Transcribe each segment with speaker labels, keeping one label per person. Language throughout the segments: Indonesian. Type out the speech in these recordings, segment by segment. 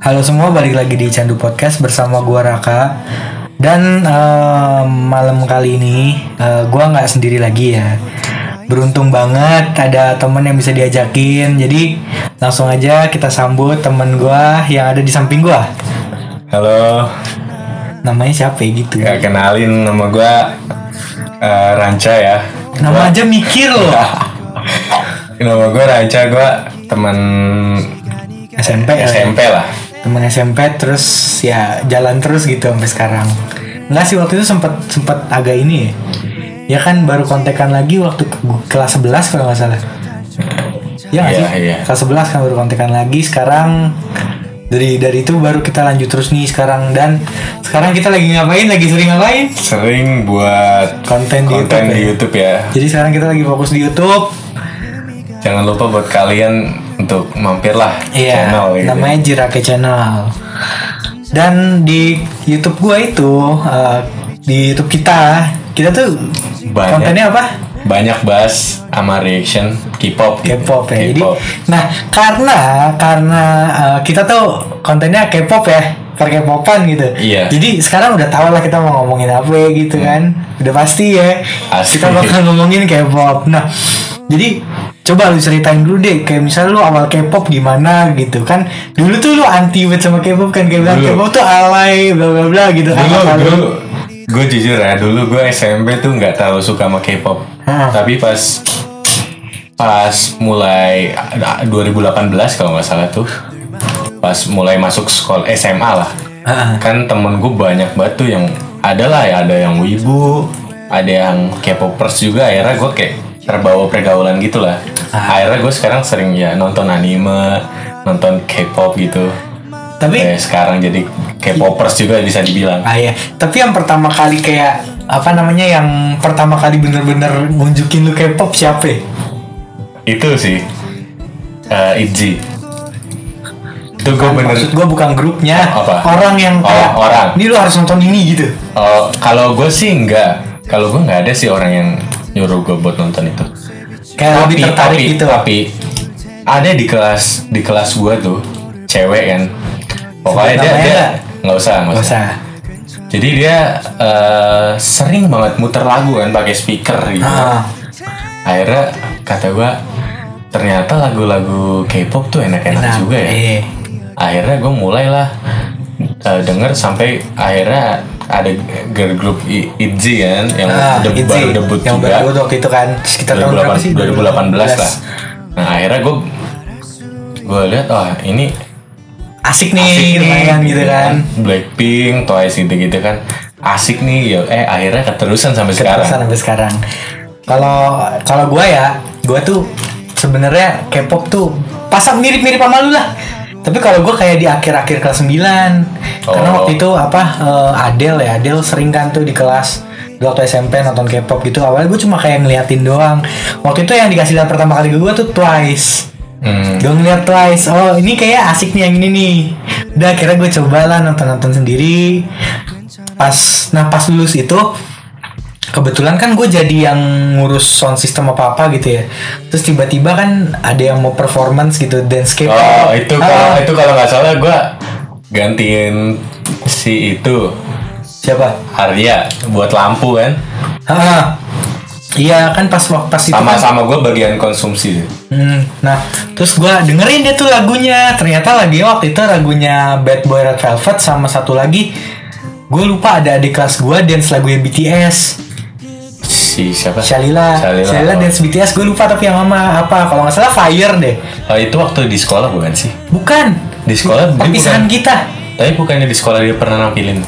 Speaker 1: Halo semua, balik lagi di Candu Podcast bersama gua Raka. Dan eh, malam kali ini eh, gua nggak sendiri lagi ya. Beruntung banget ada temen yang bisa diajakin. Jadi langsung aja kita sambut temen gua yang ada di samping gua.
Speaker 2: Halo,
Speaker 1: Namanya siapa ya gitu?
Speaker 2: ya kenalin nama gua eh, Ranca ya.
Speaker 1: Nama aja mikir loh.
Speaker 2: Nama gua Ranca, gua teman
Speaker 1: SMP ya.
Speaker 2: SMP lah.
Speaker 1: Temen SMP terus ya jalan terus gitu sampai sekarang. Enggak sih waktu itu sempet sempet agak ini ya. Ya kan baru kontekan lagi waktu ke- kelas 11 kalau nggak salah. Ya nggak
Speaker 2: Iya,
Speaker 1: sih?
Speaker 2: iya.
Speaker 1: Kelas 11 kan baru kontekan lagi. Sekarang dari dari itu baru kita lanjut terus nih sekarang dan sekarang kita lagi ngapain? Lagi sering ngapain?
Speaker 2: Sering buat
Speaker 1: Konten di
Speaker 2: konten
Speaker 1: YouTube
Speaker 2: di
Speaker 1: ya?
Speaker 2: YouTube ya.
Speaker 1: Jadi sekarang kita lagi fokus di YouTube.
Speaker 2: Jangan lupa buat kalian untuk mampirlah
Speaker 1: Iya,
Speaker 2: channel gitu.
Speaker 1: namanya Jirake Channel. Dan di YouTube gua itu eh, di YouTube kita, kita tuh
Speaker 2: Banyak.
Speaker 1: kontennya apa?
Speaker 2: Banyak bahas sama reaction K-pop. gitu.
Speaker 1: K-pop ya. Jadi, nah karena karena eh, kita tuh kontennya K-pop ya, per K-popan gitu.
Speaker 2: Iya. Hmm.
Speaker 1: Jadi sekarang udah tau lah kita mau ngomongin apa gitu kan, udah pasti ya.
Speaker 2: Pasti.
Speaker 1: Kita bakal ngomongin K-pop. Nah, jadi coba lu ceritain dulu deh, kayak misalnya lu awal K-pop gimana gitu kan. Dulu tuh lu anti banget sama K-pop kan, kayak bilang. K-pop tuh alay, bla bla bla gitu kan.
Speaker 2: dulu
Speaker 1: Apa lu?
Speaker 2: dulu gue jujur ya dulu gue SMP tuh nggak terlalu suka sama K-pop tapi pas pas mulai ah, 2018 kalau nggak salah tuh pas mulai masuk sekolah SMA lah
Speaker 1: Ah,
Speaker 2: kan temen gue banyak banget tuh yang ada lah ya ada yang wibu ada yang K-popers juga akhirnya gue kayak terbawa pergaulan gitu lah
Speaker 1: Ah.
Speaker 2: akhirnya gue sekarang sering ya nonton anime nonton K-pop gitu
Speaker 1: Tapi
Speaker 2: kayak sekarang jadi K-popers juga bisa dibilang
Speaker 1: Ah ya, tapi yang pertama kali kayak apa namanya yang pertama kali bener-bener nunjukin lu K-pop siapa? ya?
Speaker 2: itu sih eh Itzy itu gue bener
Speaker 1: Maksud gue bukan grupnya,
Speaker 2: Oh, apa?
Speaker 1: orang yang
Speaker 2: Oh,
Speaker 1: kayak
Speaker 2: orang.
Speaker 1: ini lu harus nonton ini gitu.
Speaker 2: oh, kalau gue sih enggak kalau gue nggak ada sih orang yang nyuruh gue buat nonton itu
Speaker 1: Kayak lebih tertarik
Speaker 2: tapi,
Speaker 1: gitu.
Speaker 2: tapi ada di kelas di kelas gue tuh cewek kan pokoknya dia dia
Speaker 1: nggak?
Speaker 2: usah nggak
Speaker 1: Gak
Speaker 2: usah
Speaker 1: usah.
Speaker 2: jadi dia eh, sering banget muter lagu kan pakai speaker gitu
Speaker 1: Ah,
Speaker 2: akhirnya kata gue ternyata lagu-lagu K-pop tuh enak-enak
Speaker 1: enak.
Speaker 2: juga ya
Speaker 1: Iya.
Speaker 2: akhirnya gue mulailah uh, denger sampai akhirnya ada girl group I- ITZY kan yang
Speaker 1: Ah,
Speaker 2: de-
Speaker 1: Itzy.
Speaker 2: baru debut
Speaker 1: yang
Speaker 2: juga
Speaker 1: baru debut waktu itu kan sekitar tahun berapa sih?
Speaker 2: 2018 lah nah akhirnya gue gue lihat wah ini
Speaker 1: Asik nih,
Speaker 2: asik nih
Speaker 1: lumayan gitu kan.
Speaker 2: Blackpink Twice gitu-gitu kan asik nih ya eh akhirnya keterusan sampai sekarang
Speaker 1: Keterusan sampai sekarang. Kalau kalau gue ya, gue tuh sebenarnya K-pop tuh pasang mirip-mirip sama lu lah. Tapi kalau gue kayak di akhir-akhir kelas 9 Karena
Speaker 2: Oh.
Speaker 1: waktu itu apa eh, Adele ya Adele sering kan tuh di kelas waktu SMP nonton K-pop gitu Awalnya gue cuma kayak ngeliatin doang. Waktu itu yang dikasih lihat pertama kali gue tuh Twice.
Speaker 2: Hmm,
Speaker 1: Gue ngeliat Twice Oh ini kayak asik nih yang ini nih. Udah akhirnya gue cobalah nonton-nonton sendiri. Pas Nah pas lulus itu Kebetulan kan gue jadi yang ngurus sound system apa-apa gitu ya. Terus tiba-tiba kan ada yang mau performance gitu Dance
Speaker 2: oh itu kalau
Speaker 1: Ah,
Speaker 2: itu kalau nggak salah gue gantiin si itu.
Speaker 1: Siapa?
Speaker 2: Arya buat lampu kan.
Speaker 1: Ah, Iya kan pas pas itu kan
Speaker 2: sama-sama gue bagian konsumsi.
Speaker 1: Hmm, nah, terus gua dengerin dia tuh lagunya. Ternyata lagi waktu itu lagunya Bad Boy Red Velvet sama satu lagi. Gue lupa ada di kelas gua dance lagunya BTS.
Speaker 2: Si siapa
Speaker 1: Shalila,
Speaker 2: Shalila.
Speaker 1: Shalila dance BTS gue lupa tapi yang sama apa? Kalau nggak salah Fire deh.
Speaker 2: Oh, itu waktu di sekolah bukan sih
Speaker 1: Bukan.
Speaker 2: di sekolah
Speaker 1: Perpisahan
Speaker 2: bukan-
Speaker 1: kita.
Speaker 2: tapi bukannya di sekolah dia pernah nampilin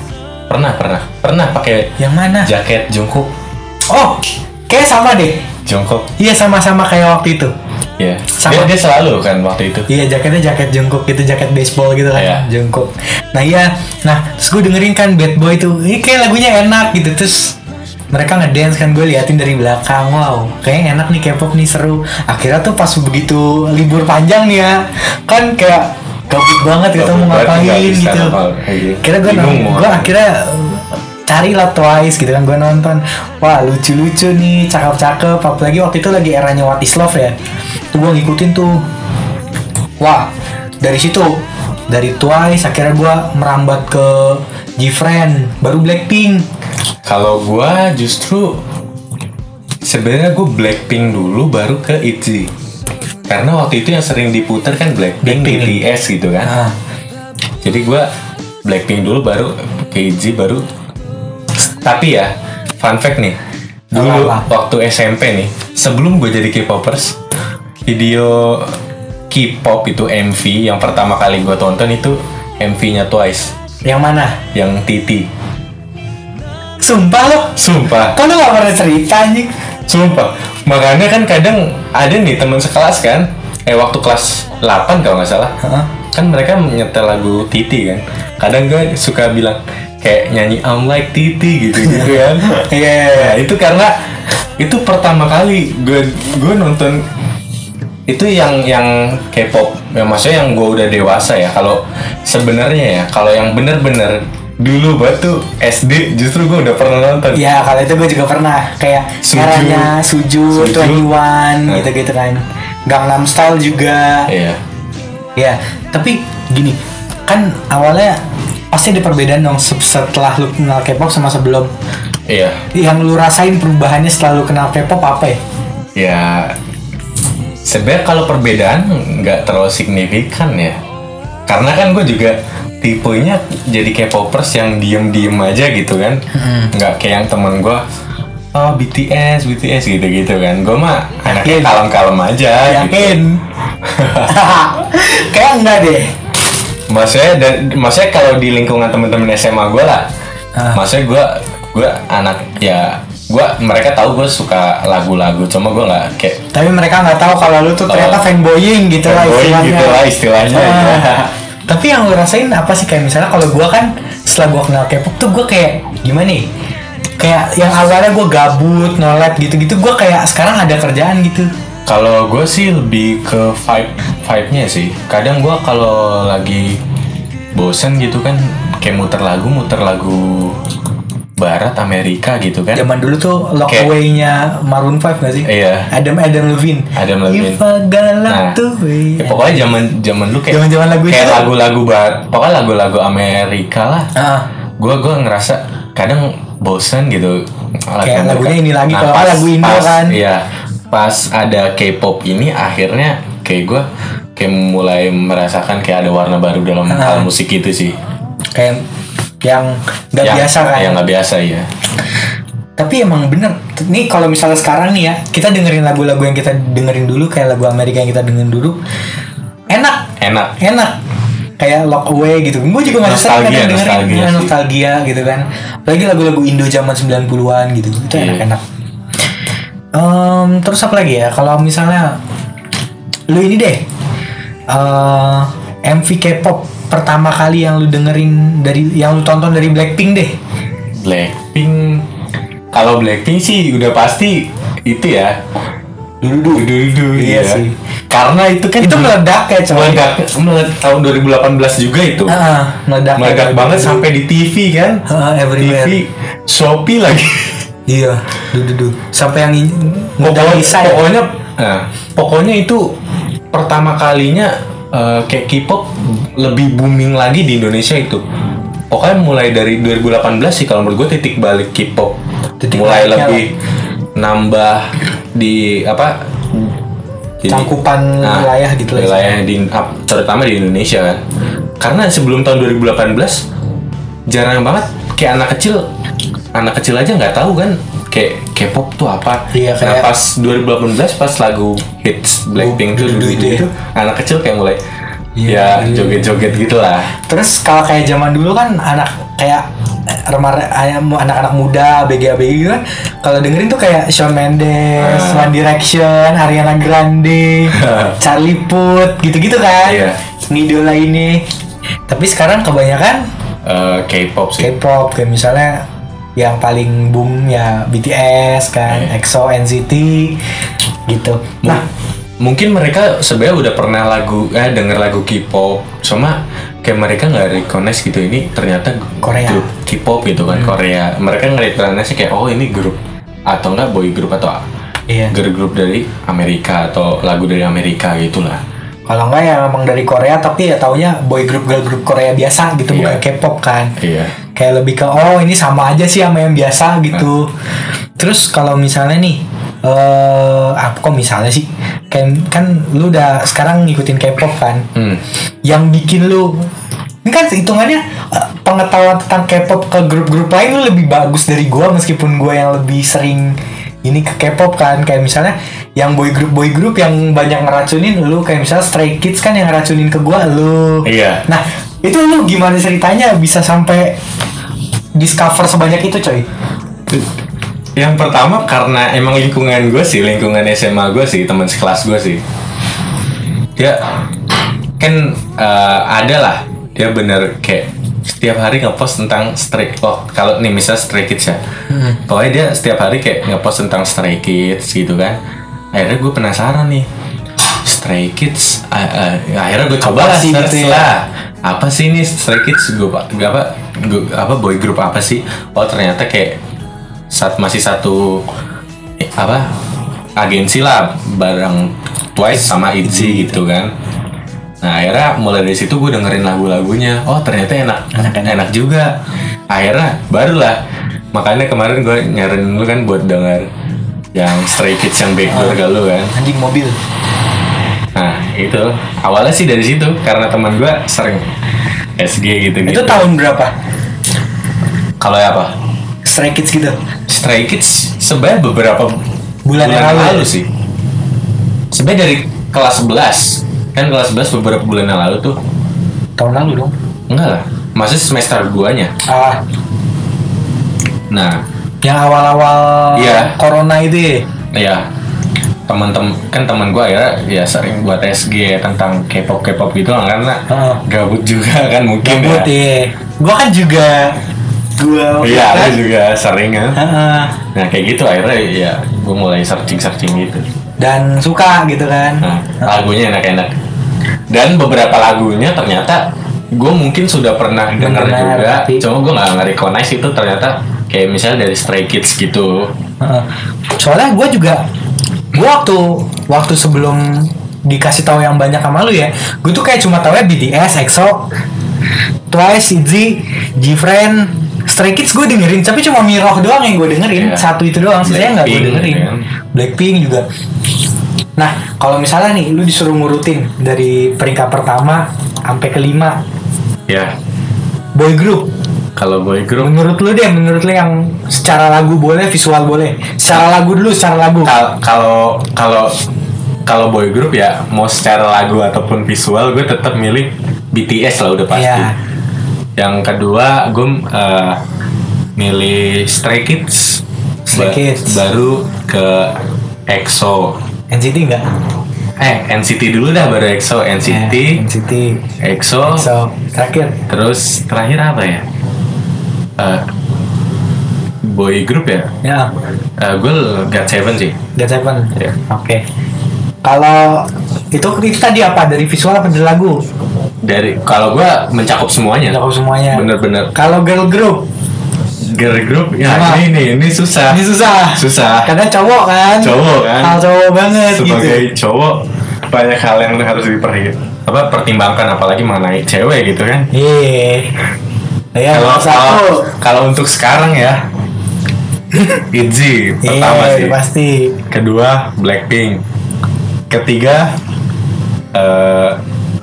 Speaker 2: pernah pernah pernah pakai
Speaker 1: Yang mana?
Speaker 2: jaket Jungkook
Speaker 1: Oh, kayak sama deh.
Speaker 2: Jungkook
Speaker 1: Iya sama-sama kayak waktu itu.
Speaker 2: ya
Speaker 1: Sama.
Speaker 2: dia, dia selalu kan waktu itu
Speaker 1: Iya jaketnya jaket Jungkook itu jaket baseball gitu kan
Speaker 2: Iya.
Speaker 1: Jungkook. Nah iya, nah terus gue dengerin kan Bad Boy tuh, ini kayak lagunya enak gitu terus mereka ngedance kan gue liatin dari belakang. Wow kayaknya enak nih K-pop nih seru. Akhirnya tuh pas begitu libur panjang nih ya kan kayak gabut banget kita
Speaker 2: Gabut
Speaker 1: mau ngapain gitu.
Speaker 2: kayak gitu.
Speaker 1: kira gue gue akhirnya cari lah Twice gitu kan gue nonton. Wah lucu-lucu nih cakep-cakep. Apalagi waktu itu lagi eranya What Is Love ya. Tuh gue ngikutin tuh. Wah dari situ dari Twice akhirnya gue merambat ke Gfriend baru Blackpink
Speaker 2: Kalau gua justru sebenarnya gue Blackpink dulu baru ke ITZY. Karena waktu itu yang sering diputar kan Blackpink,
Speaker 1: Blackpink.
Speaker 2: BTS gitu kan.
Speaker 1: ah
Speaker 2: Jadi gua Blackpink dulu baru ke ITZY baru tapi ya fun fact nih. Dulu
Speaker 1: Apa-apa?
Speaker 2: waktu SMP nih, sebelum gue jadi K-popers, video K-pop itu MV yang pertama kali gue tonton itu MV-nya Twice
Speaker 1: yang mana
Speaker 2: yang Titi.
Speaker 1: sumpah lo
Speaker 2: Sumpah.
Speaker 1: lu gak pernah cerita anjing
Speaker 2: Sumpah. Makanya kan kadang ada nih teman sekelas kan. Eh waktu kelas 8 kalau nggak salah.
Speaker 1: Heeh.
Speaker 2: Kan mereka nyetel lagu Titi kan. Kadang gue suka bilang kayak nyanyi I'm like Titi gitu gitu kan.
Speaker 1: Iya, iya,
Speaker 2: Nah, itu karena itu pertama kali gue gue nonton itu yang yang K-pop yang maksudnya yang gue udah dewasa ya kalau sebenarnya ya kalau yang bener-bener dulu batu SD justru gue udah pernah nonton
Speaker 1: Ya kalau itu gue juga pernah kayak
Speaker 2: Suju.
Speaker 1: eranya Suju. Twenty One
Speaker 2: Nah.
Speaker 1: gitu-gitu kan. Gangnam Style juga.
Speaker 2: iya
Speaker 1: Ya, tapi gini, kan awalnya pasti ada perbedaan dong se- setelah lu kenal K-pop sama sebelum.
Speaker 2: iya
Speaker 1: Yang lu rasain perubahannya setelah lu kenal K-pop apa ya?
Speaker 2: Ya sebenarnya kalau perbedaan nggak terlalu signifikan ya. Karena kan gue juga tipenya jadi K-popers yang diem-diem aja gitu kan. Nggak kayak yang temen gue Oh BTS, BTS gitu-gitu kan. Gue mah anaknya kalem-kalem aja. Gitu.
Speaker 1: Yakin? Kayak enggak deh.
Speaker 2: Maksudnya dan maksudnya kalau di lingkungan temen-temen SMA gue lah.
Speaker 1: Ah.
Speaker 2: Maksudnya gue gue anak ya gue mereka tahu gue suka lagu-lagu cuma gue nggak kayak
Speaker 1: Tapi mereka nggak tahu kalau lu tuh ternyata
Speaker 2: Oh.
Speaker 1: fanboying gitu lah
Speaker 2: Fanboying
Speaker 1: istilahnya.
Speaker 2: gitu lah istilahnya,
Speaker 1: Ah.
Speaker 2: ya.
Speaker 1: Tapi yang lu rasain apa sih kayak misalnya kalau gua kan setelah gua kenal K-pop tuh gua kayak gimana nih? Kayak yang awalnya gua gabut, nolet gitu-gitu, gua kayak sekarang ada kerjaan gitu.
Speaker 2: Kalau gue sih lebih ke vibe vibe-nya sih. Kadang gue kalau lagi bosen gitu kan kayak muter lagu, muter lagu Barat Amerika gitu kan.
Speaker 1: Zaman dulu tuh Lock
Speaker 2: Kayak-
Speaker 1: Away-nya Maroon 5 gak sih?
Speaker 2: Iya.
Speaker 1: Adam Adam Levine.
Speaker 2: Adam Levine.
Speaker 1: If I
Speaker 2: Nah,
Speaker 1: be.
Speaker 2: ya pokoknya zaman zaman lu kayak
Speaker 1: Zaman-zaman lagu
Speaker 2: kayak lagu-lagu barat, pokoknya lagu-lagu Amerika lah.
Speaker 1: Ah,
Speaker 2: Gue gua ngerasa kadang bosen gitu. lagu
Speaker 1: Kayak lagunya ini lagi, kalau nggak
Speaker 2: pas-
Speaker 1: lagu Indo
Speaker 2: pas-
Speaker 1: kan.
Speaker 2: Iya. Pas ada K-pop ini akhirnya kayak gue kayak mulai merasakan kayak ada warna baru dalam
Speaker 1: Ah.
Speaker 2: hal musik itu sih.
Speaker 1: kayak yang nggak
Speaker 2: Yang-
Speaker 1: biasa kan.
Speaker 2: Yang nggak biasa ya.
Speaker 1: Tapi emang bener. Nih kalau misalnya sekarang nih ya Kita dengerin lagu-lagu yang kita dengerin dulu Kayak lagu Amerika yang kita dengerin dulu. Enak.
Speaker 2: Enak.
Speaker 1: Enak. Kayak Lock Away gitu. Gue juga masih sering
Speaker 2: Nostalgia,
Speaker 1: kadang dengerin.
Speaker 2: nostalgia
Speaker 1: Ya,
Speaker 2: sih.
Speaker 1: nostalgia gitu kan. Apalagi lagu-lagu Indo zaman 90-an gitu. Itu
Speaker 2: Iya.
Speaker 1: enak-enak Em, Terus apa lagi ya? Kalau misalnya Lu ini deh. Eh MV K-pop pertama kali yang lu dengerin dari yang lu tonton dari Blackpink deh
Speaker 2: Blackpink. Kalau Blackpink sih udah pasti itu ya. Dulu dulu dulu dulu
Speaker 1: Iya
Speaker 2: ya.
Speaker 1: sih.
Speaker 2: Karena itu kan
Speaker 1: itu meledak ya coy
Speaker 2: meledak meledak tahun 2018 juga itu.
Speaker 1: Ah, meledak
Speaker 2: meledak banget sampai di TV kan.
Speaker 1: Ah, everywhere.
Speaker 2: TV Shopee lagi.
Speaker 1: Iya, duh. Sampai yang in- ngundang
Speaker 2: pokoknya,
Speaker 1: Lisa ya.
Speaker 2: pokoknya, nah, pokoknya itu pertama kalinya eh, kayak K-pop lebih booming lagi di Indonesia itu. Pokoknya mulai dari 2018 sih kalau menurut gue titik balik K-pop mulai lebih nambah di apa jadi-
Speaker 1: Cangkupan
Speaker 2: Nah,
Speaker 1: wilayah gitu lah.
Speaker 2: wilayah di terutama di Indonesia kan karena sebelum tahun 2018 jarang banget kayak anak kecil anak kecil aja nggak tahu kan kayak K-pop tuh apa
Speaker 1: Iya,
Speaker 2: nah
Speaker 1: kayak-
Speaker 2: pas 2018 pas lagu hits Blackpink tuh
Speaker 1: dulu
Speaker 2: dulu
Speaker 1: itu ya.
Speaker 2: itu anak kecil kayak mulai
Speaker 1: Iya,
Speaker 2: ya
Speaker 1: iya.
Speaker 2: joget-joget gitulah
Speaker 1: Terus kalau kayak zaman dulu kan anak kayak remaja anak-anak muda BG-BG gitu kan kalau dengerin tuh kayak Shawn Mendes,
Speaker 2: Ah.
Speaker 1: One Direction, Ariana Grande, Charlie Puth gitu-gitu kan.
Speaker 2: Iya.
Speaker 1: Ngidola ini. Tapi sekarang kebanyakan
Speaker 2: eh, K-pop sih
Speaker 1: K-pop kayak misalnya yang paling boom ya BTS kan,
Speaker 2: Iya.
Speaker 1: EXO, NCT gitu.
Speaker 2: Nah, mungkin mereka sebenarnya udah pernah lagu eh denger lagu K-pop, cuma kayak mereka nggak recognize gitu ini ternyata
Speaker 1: Korea.
Speaker 2: grup K-pop gitu kan Korea. Mereka nge-recognize kayak oh ini grup atau enggak boy group atau
Speaker 1: Iya.
Speaker 2: girl group dari Amerika atau lagu dari Amerika gitulah.
Speaker 1: kalau enggak ya emang dari Korea tapi ya taunya boy group girl group Korea biasa gitu bukan
Speaker 2: Iya.
Speaker 1: K-pop kan
Speaker 2: Iya.
Speaker 1: Kayak lebih ke oh ini sama aja sih sama yang biasa gitu. Terus kalau misalnya nih eh apa kok misalnya sih? Kan kan lu udah sekarang ngikutin K-pop kan?
Speaker 2: Hmm.
Speaker 1: yang bikin lu ini kan hitungannya eh, pengetahuan tentang K-pop ke grup-grup lain lu lebih bagus dari gua meskipun gua yang lebih sering ini ke K-pop kan? Kayak misalnya yang boy group boy group yang banyak ngeracunin lu kayak misalnya Stray Kids kan yang ngeracunin ke gua lu.
Speaker 2: Iya.
Speaker 1: nah itu lu gimana ceritanya bisa sampai discover sebanyak itu coy?
Speaker 2: Yang pertama karena emang lingkungan gue sih, lingkungan SMA gue sih, teman sekelas gue sih. Dia kan eh, ada lah, dia bener kayak setiap hari ngepost tentang stray oh kalau nih misal stray kids ya. Pokoknya dia setiap hari kayak ngepost tentang stray kids gitu kan. Akhirnya gue penasaran nih stray kids ah, ah, akhirnya gue coba
Speaker 1: Apa
Speaker 2: lah
Speaker 1: sih gitu ya?
Speaker 2: lah. Apa sih ini stray kids? Gue apa gua- apa boy group apa sih? Oh ternyata kayak saat masih satu eh, apa agensi lah bareng Twice sama ITZY gitu kan. Nah akhirnya mulai dari situ gue dengerin lagu-lagunya. Oh ternyata enak enak, juga. Akhirnya barulah makanya kemarin gue nyariin lu kan buat denger yang Stray Kids yang backdoor ke lu kan.
Speaker 1: Anjing mobil
Speaker 2: nah itu. Awalnya sih dari situ karena teman gue sering SG gitu gitu
Speaker 1: itu tahun berapa?
Speaker 2: Kalau ya apa?
Speaker 1: Stray Kids gitu.
Speaker 2: Stray Kids sebenarnya beberapa
Speaker 1: Bulan yang lalu.
Speaker 2: sih. Sebenarnya dari kelas 11 kan kelas 11 beberapa bulan yang lalu tuh.
Speaker 1: Tahun lalu dong.
Speaker 2: Enggak lah. Masih semester 2 nya
Speaker 1: ah.
Speaker 2: Nah.
Speaker 1: Yang awal-awal
Speaker 2: Iya.
Speaker 1: corona itu ya?
Speaker 2: Ya teman-teman kan teman gua ya ya sering buat SG tentang K-pop K-pop gitu lah, karena
Speaker 1: Heeh.
Speaker 2: gabut juga kan mungkin
Speaker 1: Gabut
Speaker 2: ya.
Speaker 1: ya gua kan juga gua
Speaker 2: Iya,
Speaker 1: kan
Speaker 2: juga sering kan.
Speaker 1: Heeh.
Speaker 2: Nah kayak gitu akhirnya ya gue mulai searching searching gitu.
Speaker 1: dan suka gitu kan
Speaker 2: Nah, lagunya enak-enak. Dan beberapa lagunya ternyata gue mungkin sudah pernah denger
Speaker 1: Dengar,
Speaker 2: juga,
Speaker 1: tapi-
Speaker 2: cuma gue nggak nge-recognize itu ternyata kayak misalnya dari Stray Kids gitu.
Speaker 1: Heeh. soalnya gua juga gua waktu waktu sebelum dikasih tahu yang banyak sama lu ya gue tuh kayak cuma tahu ya BTS, EXO, Twice, ITZY, Gfriend, Stray Kids gue dengerin tapi cuma Miroh doang yang gue dengerin
Speaker 2: Iya.
Speaker 1: satu itu doang sisanya nggak gue dengerin.
Speaker 2: kan.
Speaker 1: Blackpink juga. Nah kalau misalnya nih lu disuruh ngurutin dari peringkat pertama sampai kelima.
Speaker 2: Ya,
Speaker 1: boy group
Speaker 2: kalau boy group
Speaker 1: menurut lu deh menurut lu yang secara lagu boleh visual boleh secara lagu dulu secara lagu
Speaker 2: kal- kalau kalau kalau boy group ya mau secara lagu ataupun visual gue tetap milih BTS lah udah pasti.
Speaker 1: Iya.
Speaker 2: Yang kedua gue eh, milih Stray Kids.
Speaker 1: Stray
Speaker 2: Ba-
Speaker 1: Kids.
Speaker 2: Baru ke EXO.
Speaker 1: NCT enggak
Speaker 2: Eh NCT dulu dah baru EXO NCT,
Speaker 1: Eh, NCT
Speaker 2: EXO,
Speaker 1: so terakhir
Speaker 2: terus terakhir apa ya? Eh, boy group ya?
Speaker 1: ya
Speaker 2: Eh, gue God Seven sih.
Speaker 1: God Seven
Speaker 2: Iya.
Speaker 1: oke kalau itu itu tadi apa dari visual apa dari lagu
Speaker 2: Dari kalau gue mencakup semuanya.
Speaker 1: Jawab semuanya
Speaker 2: Bener-bener
Speaker 1: kalau girl group
Speaker 2: girl group ya
Speaker 1: Sama.
Speaker 2: ini nih ini susah.
Speaker 1: ini susah
Speaker 2: Susah.
Speaker 1: karena cowok kan
Speaker 2: Cowok kan.
Speaker 1: hal cowok banget
Speaker 2: Sebagai
Speaker 1: gitu
Speaker 2: cowok banyak hal yang harus diperhit apa pertimbangkan apalagi mengenai cewek gitu kan.
Speaker 1: iya ya
Speaker 2: Kalau
Speaker 1: satu
Speaker 2: kalau kalau untuk sekarang ya ITZY pertama
Speaker 1: Iya,
Speaker 2: sih.
Speaker 1: pasti
Speaker 2: Kedua Blackpink. Ketiga eh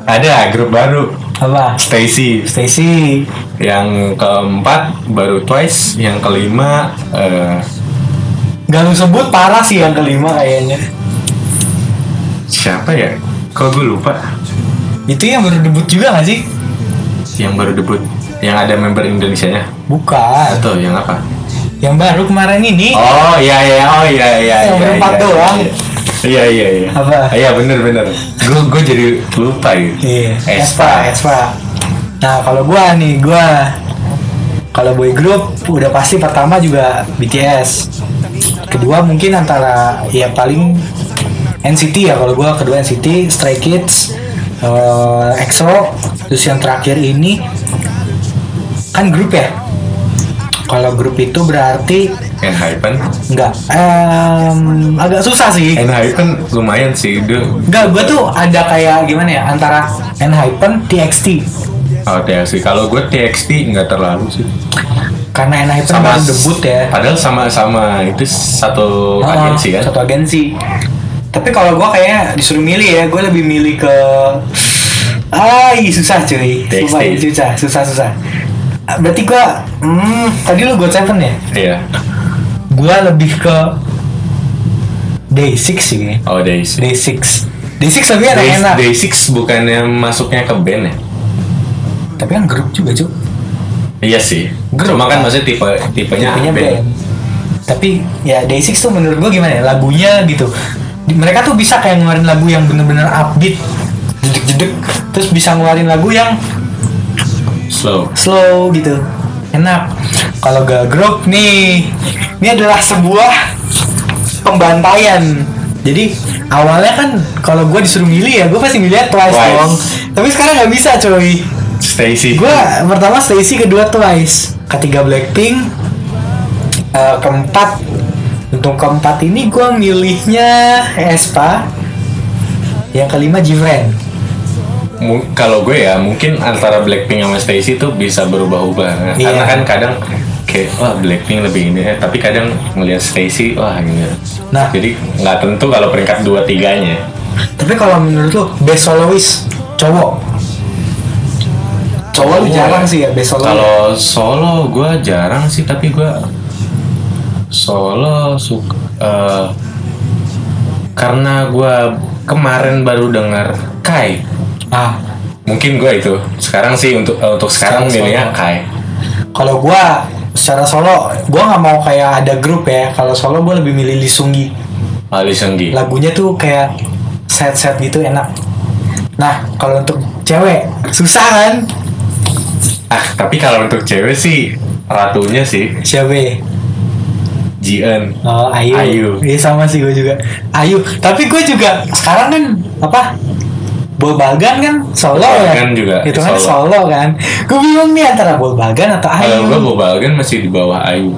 Speaker 2: ada grup baru
Speaker 1: apa
Speaker 2: Stacy.
Speaker 1: Stacy
Speaker 2: Yang keempat baru Twice. Yang kelima eh
Speaker 1: Gak lu sebut parah sih yang kelima kayaknya
Speaker 2: siapa ya? Kok gue lupa?
Speaker 1: Itu yang baru debut juga gak sih?
Speaker 2: Yang baru debut. Yang ada member Indonesia-nya.
Speaker 1: Bukan
Speaker 2: Atau yang apa?
Speaker 1: Yang baru kemarin ini
Speaker 2: Oh iya iya oh iya iya.
Speaker 1: Yang
Speaker 2: iya,
Speaker 1: berempat
Speaker 2: iya,
Speaker 1: doang.
Speaker 2: Iya iya iya. iya.
Speaker 1: Apa?
Speaker 2: Iya bener bener. Gue gue jadi lupa gitu.
Speaker 1: Iya
Speaker 2: Espa.
Speaker 1: Espa Nah kalau gua nih Gua Kalau boy group Udah pasti pertama juga BTS Kedua mungkin antara Ya paling NCT ya kalau gua kedua NCT Stray Kids eh, EXO Terus yang terakhir ini Kan grup ya kalau grup itu berarti
Speaker 2: Enhypen
Speaker 1: Enggak. Em, agak susah sih.
Speaker 2: Enhypen lumayan sih dia
Speaker 1: Enggak, gue tuh ada kayak gimana ya antara Enhypen TXT.
Speaker 2: oh, TXT kalau gue TXT nggak terlalu sih
Speaker 1: Karena Enhypen baru debut ya.
Speaker 2: padahal sama-sama itu satu
Speaker 1: Oh,
Speaker 2: agensi kan
Speaker 1: Satu agensi. Tapi kalau gue kayak disuruh milih ya, gue lebih milih ke Ah, susah cuy.
Speaker 2: TXT.
Speaker 1: Susah, susah, susah. Berarti gue, hmm, tadi lu God Seven ya?
Speaker 2: iya
Speaker 1: Gue lebih ke Day 6 sih
Speaker 2: oh Day
Speaker 1: Day 6 Day 6 lebih
Speaker 2: Day,
Speaker 1: enak-enak.
Speaker 2: Day Six bukannya masuknya ke band ya
Speaker 1: Tapi kan grup juga cuy.
Speaker 2: iya sih
Speaker 1: Grup,
Speaker 2: cuma kan maksudnya tipe tipenya,
Speaker 1: Tipenya
Speaker 2: band.
Speaker 1: band. Tapi ya Day 6 tuh menurut gue gimana ya lagunya gitu. Mereka tuh bisa kayak ngeluarin lagu yang bener-bener upbeat, jedek-jedek, terus bisa ngeluarin lagu yang
Speaker 2: slow
Speaker 1: slow gitu, enak. Kalau gak grup nih, ini adalah sebuah pembantaian. Jadi awalnya kan kalau gue disuruh milih ya gue pasti milih Twice,
Speaker 2: Twice.
Speaker 1: dong. Tapi sekarang nggak bisa coy.
Speaker 2: Stacy
Speaker 1: Gue pertama Stacy, kedua Twice, ketiga Blackpink, eh, keempat untuk keempat ini gue milihnya Espa, yang kelima Jivren.
Speaker 2: Kalau gue ya mungkin antara Blackpink sama Stacy tuh bisa berubah-ubah
Speaker 1: Iya.
Speaker 2: karena kan kadang kayak wah Blackpink lebih ini eh, tapi kadang ngelihat Stacy wah ini
Speaker 1: Nah.
Speaker 2: jadi nggak tentu kalau peringkat dua tiganya
Speaker 1: Tapi kalau menurut lu best soloist cowok, cowok
Speaker 2: Cowok
Speaker 1: jarang
Speaker 2: ya?
Speaker 1: sih ya best soloist.
Speaker 2: kalau solo gue jarang sih tapi gue solo suka eh, karena gue kemarin baru dengar Kai
Speaker 1: ah,
Speaker 2: mungkin gue itu sekarang sih untuk eh, untuk sekarang milihnya. Kai
Speaker 1: kalau gue secara solo, gue nggak mau kayak ada grup ya. Kalau solo gue lebih milih Lee Seung Gi.
Speaker 2: Ali Seunggi
Speaker 1: lagunya tuh kayak set-set gitu enak. Nah, kalau untuk cewek susah kan?
Speaker 2: Ah, tapi kalau untuk cewek sih ratunya sih
Speaker 1: Siapa? ya?
Speaker 2: Jian.
Speaker 1: Oh, Ayu.
Speaker 2: Ayu.
Speaker 1: Iya sama sih gue juga. Ayu. Tapi gue juga sekarang kan apa? Bolbagan kan solo ya.
Speaker 2: Bolbagan juga
Speaker 1: Itu kan
Speaker 2: solo.
Speaker 1: solo kan. Gue bingung nih antara Bolbagan atau Ayu.
Speaker 2: Kalau gue Bobalgan masih di bawah Ayu.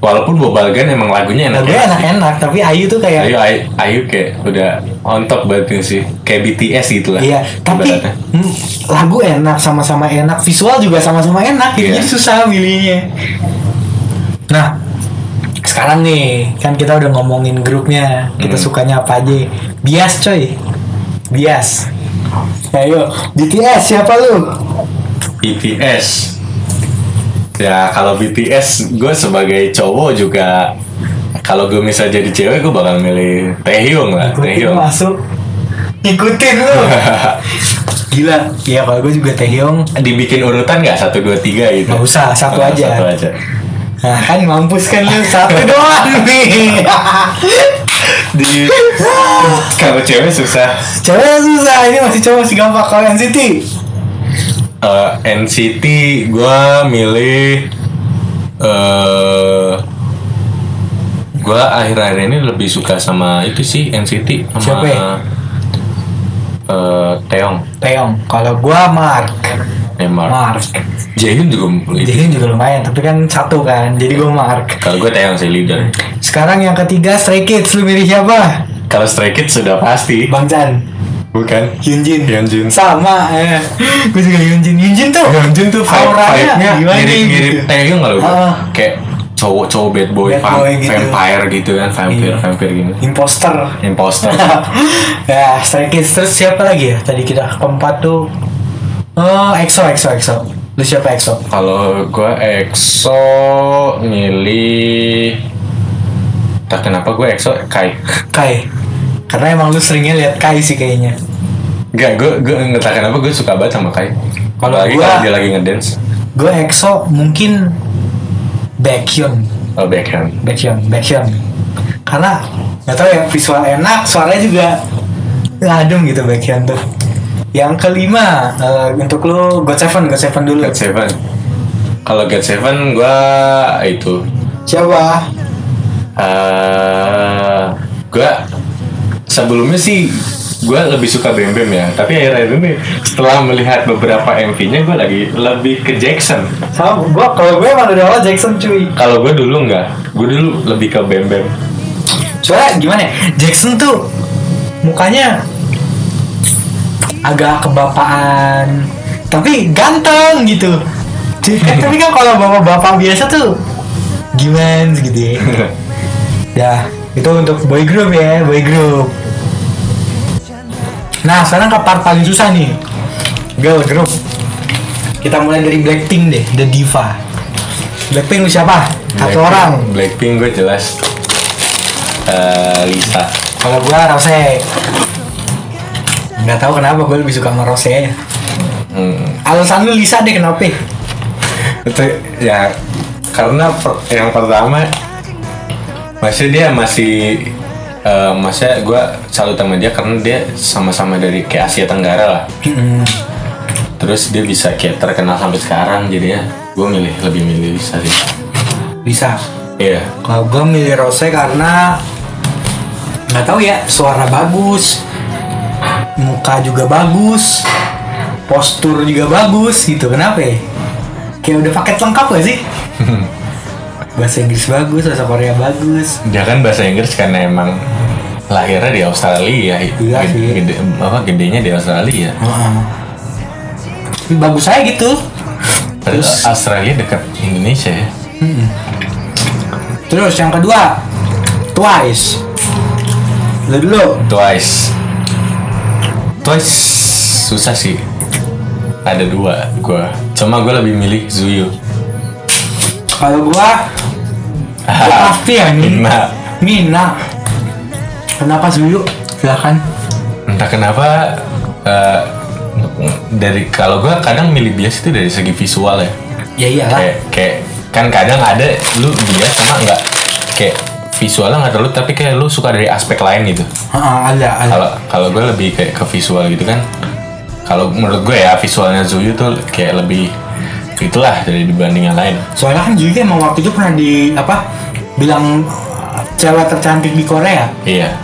Speaker 2: Walaupun Bobalgan emang lagunya enak.
Speaker 1: Lagunya enak-enak, tapi Ayu tuh kayak
Speaker 2: Ayu, Ayu, Ayu kayak udah on top banget sih. Kayak BTS gitu lah.
Speaker 1: Iya, tapi
Speaker 2: ibaratnya.
Speaker 1: hmm, lagu enak, sama-sama enak, visual juga sama-sama enak, jadi susah milihnya. Nah, sekarang nih kan kita udah ngomongin grupnya, kita
Speaker 2: Hmm.
Speaker 1: sukanya apa aja. Bias coy, bias. Ayo, BTS siapa lu?
Speaker 2: BTS. Ya kalau BTS gue sebagai cowok juga kalau gue misal jadi cewek gue bakal milih Taehyung lah. Taehyung.
Speaker 1: masuk, ikutin lu. Gila, ya kalau gue juga Taehyung.
Speaker 2: Dibikin urutan nggak satu dua tiga gitu?
Speaker 1: Nggak usah, satu
Speaker 2: Oh,
Speaker 1: aja.
Speaker 2: Satu aja.
Speaker 1: Nah kan mampus kan lu satu doang nih.
Speaker 2: Di kalau cewek susah.
Speaker 1: Cewek susah, ini masih cowok masih gampang kalau NCT.
Speaker 2: Eh, NCT gue milih eh gue akhir-akhir ini lebih suka sama itu sih NCT sama
Speaker 1: Siapa ya?
Speaker 2: eh, Taeyong
Speaker 1: Teong, kalau gua Mark.
Speaker 2: Neymar
Speaker 1: Mark.
Speaker 2: Jaehyun juga milih.
Speaker 1: Jadi juga lumayan, tapi kan satu kan, jadi gua Mark.
Speaker 2: kalau gue Taeyong sih leader
Speaker 1: Sekarang yang ketiga Stray Kids, lu milih siapa?
Speaker 2: kalau Stray Kids sudah pasti
Speaker 1: Bang Chan,
Speaker 2: bukan
Speaker 1: Hyunjin.
Speaker 2: Hyunjin.
Speaker 1: Sama, eh. Gue juga Hyunjin. Hyunjin tuh.
Speaker 2: Hyunjin tuh
Speaker 1: auranya
Speaker 2: vibe-nya mirip-mirip
Speaker 1: gitu.
Speaker 2: Taeyong kalau
Speaker 1: Ah.
Speaker 2: kayak cowok-cowok bad boy,
Speaker 1: Bad boy gitu.
Speaker 2: vampire gitu kan vampire
Speaker 1: Iya.
Speaker 2: vampire gini
Speaker 1: Imposter.
Speaker 2: imposter
Speaker 1: ya, Stray Kids terus siapa lagi ya? Tadi kita keempat tuh Oh, EXO, EXO, EXO. Lu siapa EXO?
Speaker 2: Kalau gue EXO milih Tak kenapa gue EXO Kai
Speaker 1: Kai. Karena emang lu seringnya lihat Kai sih kayaknya.
Speaker 2: Gak, gue gue nggak tahu kenapa gue suka banget sama Kai
Speaker 1: Kalau
Speaker 2: kalau dia lagi ngedance
Speaker 1: Gue EXO mungkin Baekhyun.
Speaker 2: Oh Beckham
Speaker 1: Baekhyun, Baekhyun. Karena nggak tahu ya visual enak, suaranya juga adem gitu Baekhyun tuh. Yang kelima eh, untuk lu God Seven, God Seven dulu.
Speaker 2: God Seven Kalau God Seven gue itu
Speaker 1: Siapa?
Speaker 2: eh gue sebelumnya sih gue lebih suka Bem Bem ya tapi akhir-akhir ini setelah melihat beberapa MV-nya gue lagi lebih ke Jackson
Speaker 1: Sama gua kalau gue emang dari awal Jackson cuy.
Speaker 2: kalau gue dulu nggak gue dulu lebih ke Bem Bem
Speaker 1: Soalnya gimana ya? Jackson tuh mukanya agak kebapaan tapi ganteng gitu. Kan- tapi kan kalau bapak-bapak biasa tuh gimana gitu ya. ya, itu untuk boy group ya, boy group. Nah, sekarang ke part paling susah nih. Girl group. Kita mulai dari Blackpink deh, The Diva. Blackpink lu siapa? Satu orang.
Speaker 2: Blackpink gue jelas eh, Lisa
Speaker 1: Kalau gua Rose Nggak tahu kenapa gue lebih suka sama Rose aja.
Speaker 2: hmm.
Speaker 1: Alasan lu Lisa deh kenapa?
Speaker 2: itu ya karena per- yang pertama masih dia masih eh maksudnya gue salut sama dia karena dia sama-sama dari kayak Asia Tenggara lah
Speaker 1: Hmm,
Speaker 2: terus dia bisa kayak terkenal sampai sekarang jadinya gue milih lebih milih Lisa sih
Speaker 1: Lisa.
Speaker 2: iya
Speaker 1: Kalau gue milih Rose karena nggak tahu ya suara bagus, muka juga bagus, postur juga bagus gitu. Kenapa? ya? Kayak udah paket lengkap gak sih? Bahasa Inggris bagus, bahasa Korea bagus.
Speaker 2: dia kan bahasa Inggris karena emang lahirnya di Australia
Speaker 1: Iya
Speaker 2: Gede- apa gedenya di Australia
Speaker 1: Heeh. Tapi bagus aja gitu. Terus-
Speaker 2: Australia dekat Indonesia ya
Speaker 1: Terus yang kedua Twice Lu dulu
Speaker 2: Twice Twice susah sih. Ada dua gue cuma gue lebih milih Zuyu.
Speaker 1: Kalau gua gua pasti ya nih
Speaker 2: Mina.
Speaker 1: Mina Kenapa Zuyu? Silahkan
Speaker 2: entah kenapa eh, dari kalau gue kadang milih bias itu dari segi visual ya.
Speaker 1: Ya iyalah.
Speaker 2: Kayak kayak kan kadang ada lu bias sama nggak? Kayak visualnya nggak terlalu tapi kayak lu suka dari aspek lain gitu.
Speaker 1: Heeh, ada, ada.
Speaker 2: Kalau kalau gue lebih kayak ke visual gitu kan. Kalau menurut gue ya visualnya Zuyu tuh kayak lebih itulah dari dibanding yang lain.
Speaker 1: Soalnya kan Zuyu kan emang waktu itu pernah di Apa Bilang Cewek tercantik di Korea.
Speaker 2: Iya.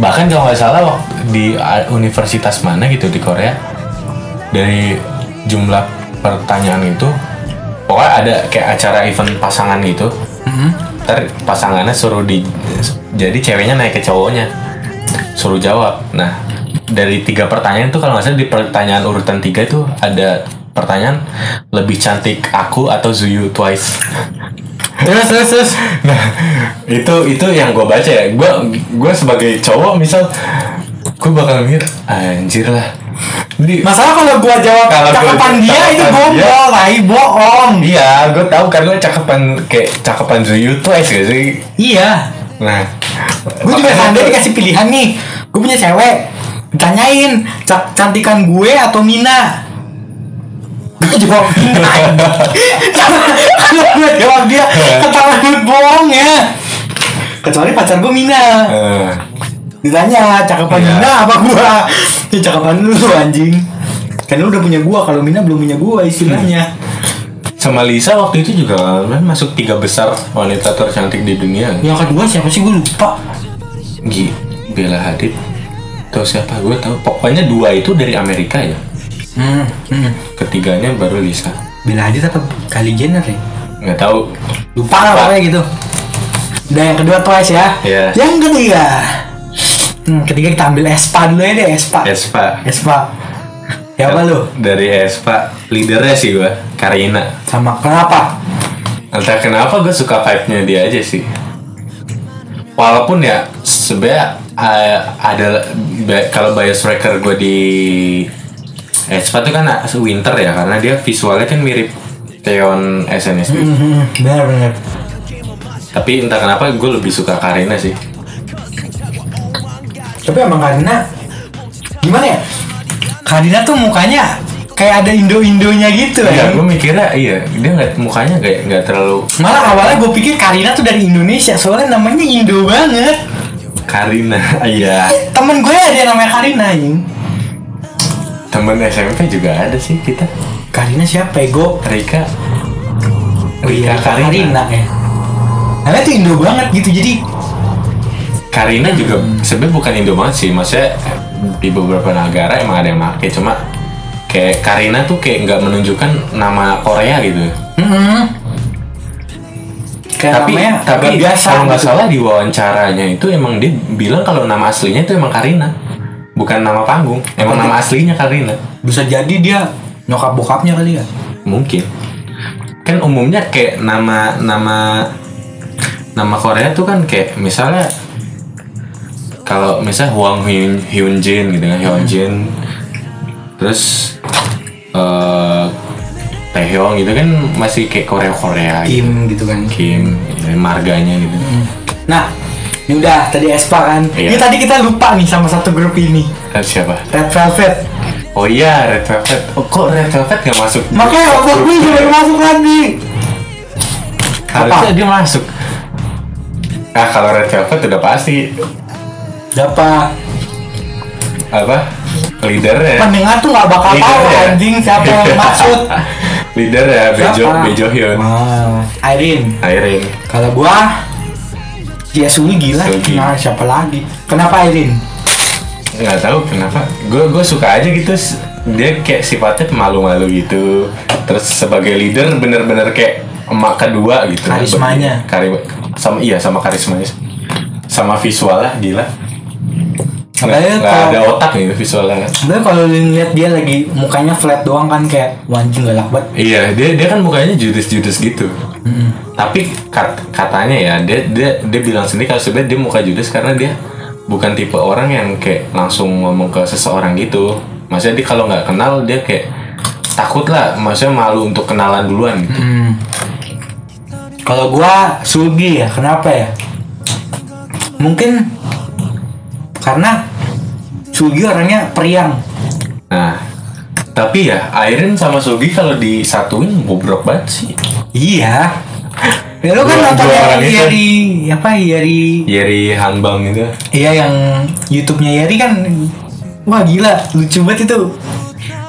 Speaker 2: Bahkan kalau nggak salah waktu di universitas mana gitu di Korea dari jumlah pertanyaan itu pokoknya ada kayak acara event pasangan gitu.
Speaker 1: Mhm.
Speaker 2: Ntar pasangannya suruh di jadi ceweknya naik ke cowoknya. Suruh jawab. Nah dari tiga pertanyaan tuh kalau nggak salah di pertanyaan urutan tiga itu ada pertanyaan lebih cantik aku atau Zuyu twice?
Speaker 1: Terus terus terus.
Speaker 2: Nah itu itu yang gue baca ya. Gue gue sebagai cowok misal gue bakal mikir anjir lah jadi
Speaker 1: Masalah kalau gua jawab
Speaker 2: Kalau gua
Speaker 1: Cakepan dia
Speaker 2: cakepan
Speaker 1: itu
Speaker 2: dia-
Speaker 1: gombal Tai bohong.
Speaker 2: Iya gue tahu karena cakepan kayak cakepan Zuyu twice gak sih?
Speaker 1: Iya.
Speaker 2: Nah
Speaker 1: Gue juga seandainya dikasih pilihan nih. Gue punya cewek. Ditanyain "Ca- Cantikan gue atau Mina? Gue jawab Mina. Kalau gue jawab dia Ketahuan bohong ya. Kecuali pacar gue Mina.
Speaker 2: Eh,
Speaker 1: Ditanya cakepan
Speaker 2: Iya.
Speaker 1: Mina apa gua? Ya cakepan lu anjing. Kan lu udah punya gua Kalau Mina belum punya gua istilahnya.
Speaker 2: Sama Lisa waktu itu juga kan masuk tiga besar wanita tercantik di dunia.
Speaker 1: Yang kedua siapa sih? Gue lupa.
Speaker 2: Gi Bella Hadid. Atau siapa? Gue tahu. Pokoknya dua itu dari Amerika ya.
Speaker 1: Hmm, hmm.
Speaker 2: ketiganya baru Lisa.
Speaker 1: Bella Hadid atau Kylie Jenner ya?
Speaker 2: Nggak tahu.
Speaker 1: Lupa lah pokoknya gitu. Dan yang kedua Twice ya.
Speaker 2: Iya.
Speaker 1: yang ketiga hmm, ketiga kita ambil Espa dulu ya deh Espa.
Speaker 2: Espa.
Speaker 1: Espa. Ya apa lu?
Speaker 2: Dari Espa leadernya sih gue Karina.
Speaker 1: Sama kenapa?
Speaker 2: Entah kenapa gue suka vibe-nya dia aja sih. Walaupun ya sebenarnya eh, ada kalau bias tracker gue di Espa tuh kan winter ya karena dia visualnya kan mirip Teon SNSD
Speaker 1: hmm, hmm, benar benar.
Speaker 2: Tapi entah kenapa gue lebih suka Karina sih
Speaker 1: tapi emang Karina gimana ya? Karina tuh mukanya kayak ada Indo-Indonya gitu
Speaker 2: ya
Speaker 1: ya
Speaker 2: gue mikirnya iya dia nggak mukanya kayak nggak terlalu
Speaker 1: malah awalnya gue pikir Karina tuh dari Indonesia soalnya namanya Indo banget.
Speaker 2: Karina iya.
Speaker 1: Temen gue ada yang namanya Karina ini
Speaker 2: temen SMP juga ada sih kita.
Speaker 1: Karina siapa Ego?
Speaker 2: Rika.
Speaker 1: Oh iya,
Speaker 2: Rika
Speaker 1: Karina. ya. Karena tuh Indo banget gitu, jadi
Speaker 2: Karina juga sebenarnya bukan Indo banget sih maksudnya di beberapa negara emang ada yang pakai cuma kayak Karina tuh kayak nggak menunjukkan nama Korea gitu
Speaker 1: Mm-mm. Kayak
Speaker 2: tapi
Speaker 1: namanya
Speaker 2: tapi
Speaker 1: biasa
Speaker 2: kalau nggak
Speaker 1: gitu.
Speaker 2: salah di wawancaranya itu emang dia bilang kalau nama aslinya itu emang Karina bukan nama panggung emang nama aslinya Karina
Speaker 1: Bisa jadi dia nyokap bokapnya kali ya.
Speaker 2: mungkin kan umumnya kayak nama nama nama Korea tuh kan kayak misalnya kalau misalnya Hwang Hyun Hyun Jin gitu kan Hyun Jin terus eh Taehyung gitu kan masih kayak Korea Korea gitu.
Speaker 1: Kim gitu kan.
Speaker 2: Kim ya, marganya gitu
Speaker 1: Nah, ini udah tadi Espa kan.
Speaker 2: Iya.
Speaker 1: Ini tadi kita lupa nih sama satu grup ini.
Speaker 2: Siapa
Speaker 1: Red Velvet.
Speaker 2: oh iya Red Velvet oh, kok Red Velvet gak masuk
Speaker 1: Makanya otak gue juga masuk tadi.
Speaker 2: harusnya dia masuk nah kalau Red Velvet udah pasti
Speaker 1: Dapat
Speaker 2: apa leader ya
Speaker 1: pendengar tuh nggak bakal
Speaker 2: Leader
Speaker 1: tahu
Speaker 2: ya?
Speaker 1: anjing siapa yang maksud.
Speaker 2: leader ya Bejo
Speaker 1: Siapa?
Speaker 2: Bejo Hyun
Speaker 1: Wow. Irene.
Speaker 2: Irene
Speaker 1: Kalau gua Yasumi gila.
Speaker 2: Sugi.
Speaker 1: Nah, siapa lagi? Kenapa Irene?
Speaker 2: nggak tahu kenapa gue gue suka aja gitu dia kayak sifatnya malu-malu gitu terus sebagai leader bener-bener kayak emak kedua gitu
Speaker 1: Karismanya.
Speaker 2: Kari sama iya sama karismanya sama visualnya gila
Speaker 1: Makanya
Speaker 2: nggak
Speaker 1: kalau-
Speaker 2: ada otak gitu visualnya
Speaker 1: Sebenernya kalau lihat dia lagi mukanya flat doang kan kayak wanjing galak banget.
Speaker 2: Iya, dia dia kan mukanya judes-judes gitu. Tapi kat- katanya ya, dia dia dia bilang sendiri kalau sebenarnya dia muka judes karena dia bukan tipe orang yang kayak langsung ngomong ke seseorang gitu. Maksudnya dia kalau nggak kenal dia kayak takut lah, maksudnya malu untuk kenalan duluan gitu.
Speaker 1: Hmm. Kalau gua Sugi ya, kenapa ya? Mungkin karena Sugi orangnya periang.
Speaker 2: Nah, tapi ya Airin sama Sugi kalau disatuin bobrok banget sih.
Speaker 1: Iya. Ya lu kan nonton yang
Speaker 2: itu.
Speaker 1: Yeri apa Yeri
Speaker 2: Yeri Hanbang gitu.
Speaker 1: Iya yang YouTube-nya Yeri kan wah gila lucu banget itu.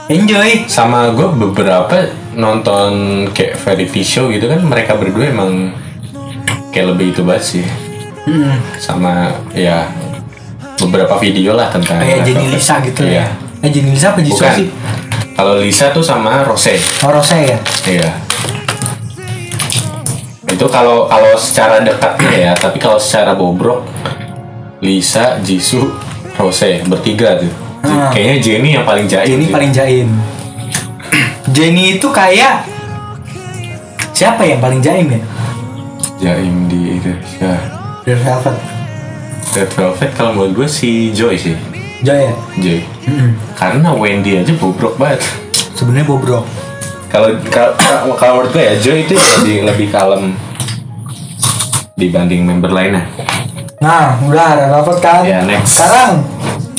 Speaker 1: Enjoy.
Speaker 2: sama gue beberapa nonton kayak variety show gitu kan mereka berdua emang kayak lebih itu banget sih
Speaker 1: Hmm.
Speaker 2: sama ya beberapa video lah tentang
Speaker 1: Kayak
Speaker 2: Velvet.
Speaker 1: Lisa gitu
Speaker 2: iya.
Speaker 1: ya. Eh Jenny Lisa apa Jisoo sih?
Speaker 2: kalau Lisa tuh sama Rose
Speaker 1: Oh Rose ya.
Speaker 2: iya itu kalau kalau secara dekatnya ya tapi kalau secara bobrok Lisa Jisoo Rose bertiga tuh
Speaker 1: Ah.
Speaker 2: kayaknya Jenny yang paling jaim
Speaker 1: Jenny
Speaker 2: sih.
Speaker 1: paling jaim. Jenny itu kayak siapa yang paling jaim ya?
Speaker 2: jaim di itu ya
Speaker 1: Velvet.
Speaker 2: Red Velvet kalau menurut gue si Joy sih
Speaker 1: Joy ya.
Speaker 2: Joy
Speaker 1: Mm-mm.
Speaker 2: karena Wendy aja bobrok banget
Speaker 1: Sebenarnya bobrok.
Speaker 2: kalau kalau menurut gue ya Joy itu lebih lebih kalem dibanding member lainnya
Speaker 1: Nah, udah Red Velvet kan.
Speaker 2: Ya, next.
Speaker 1: Sekarang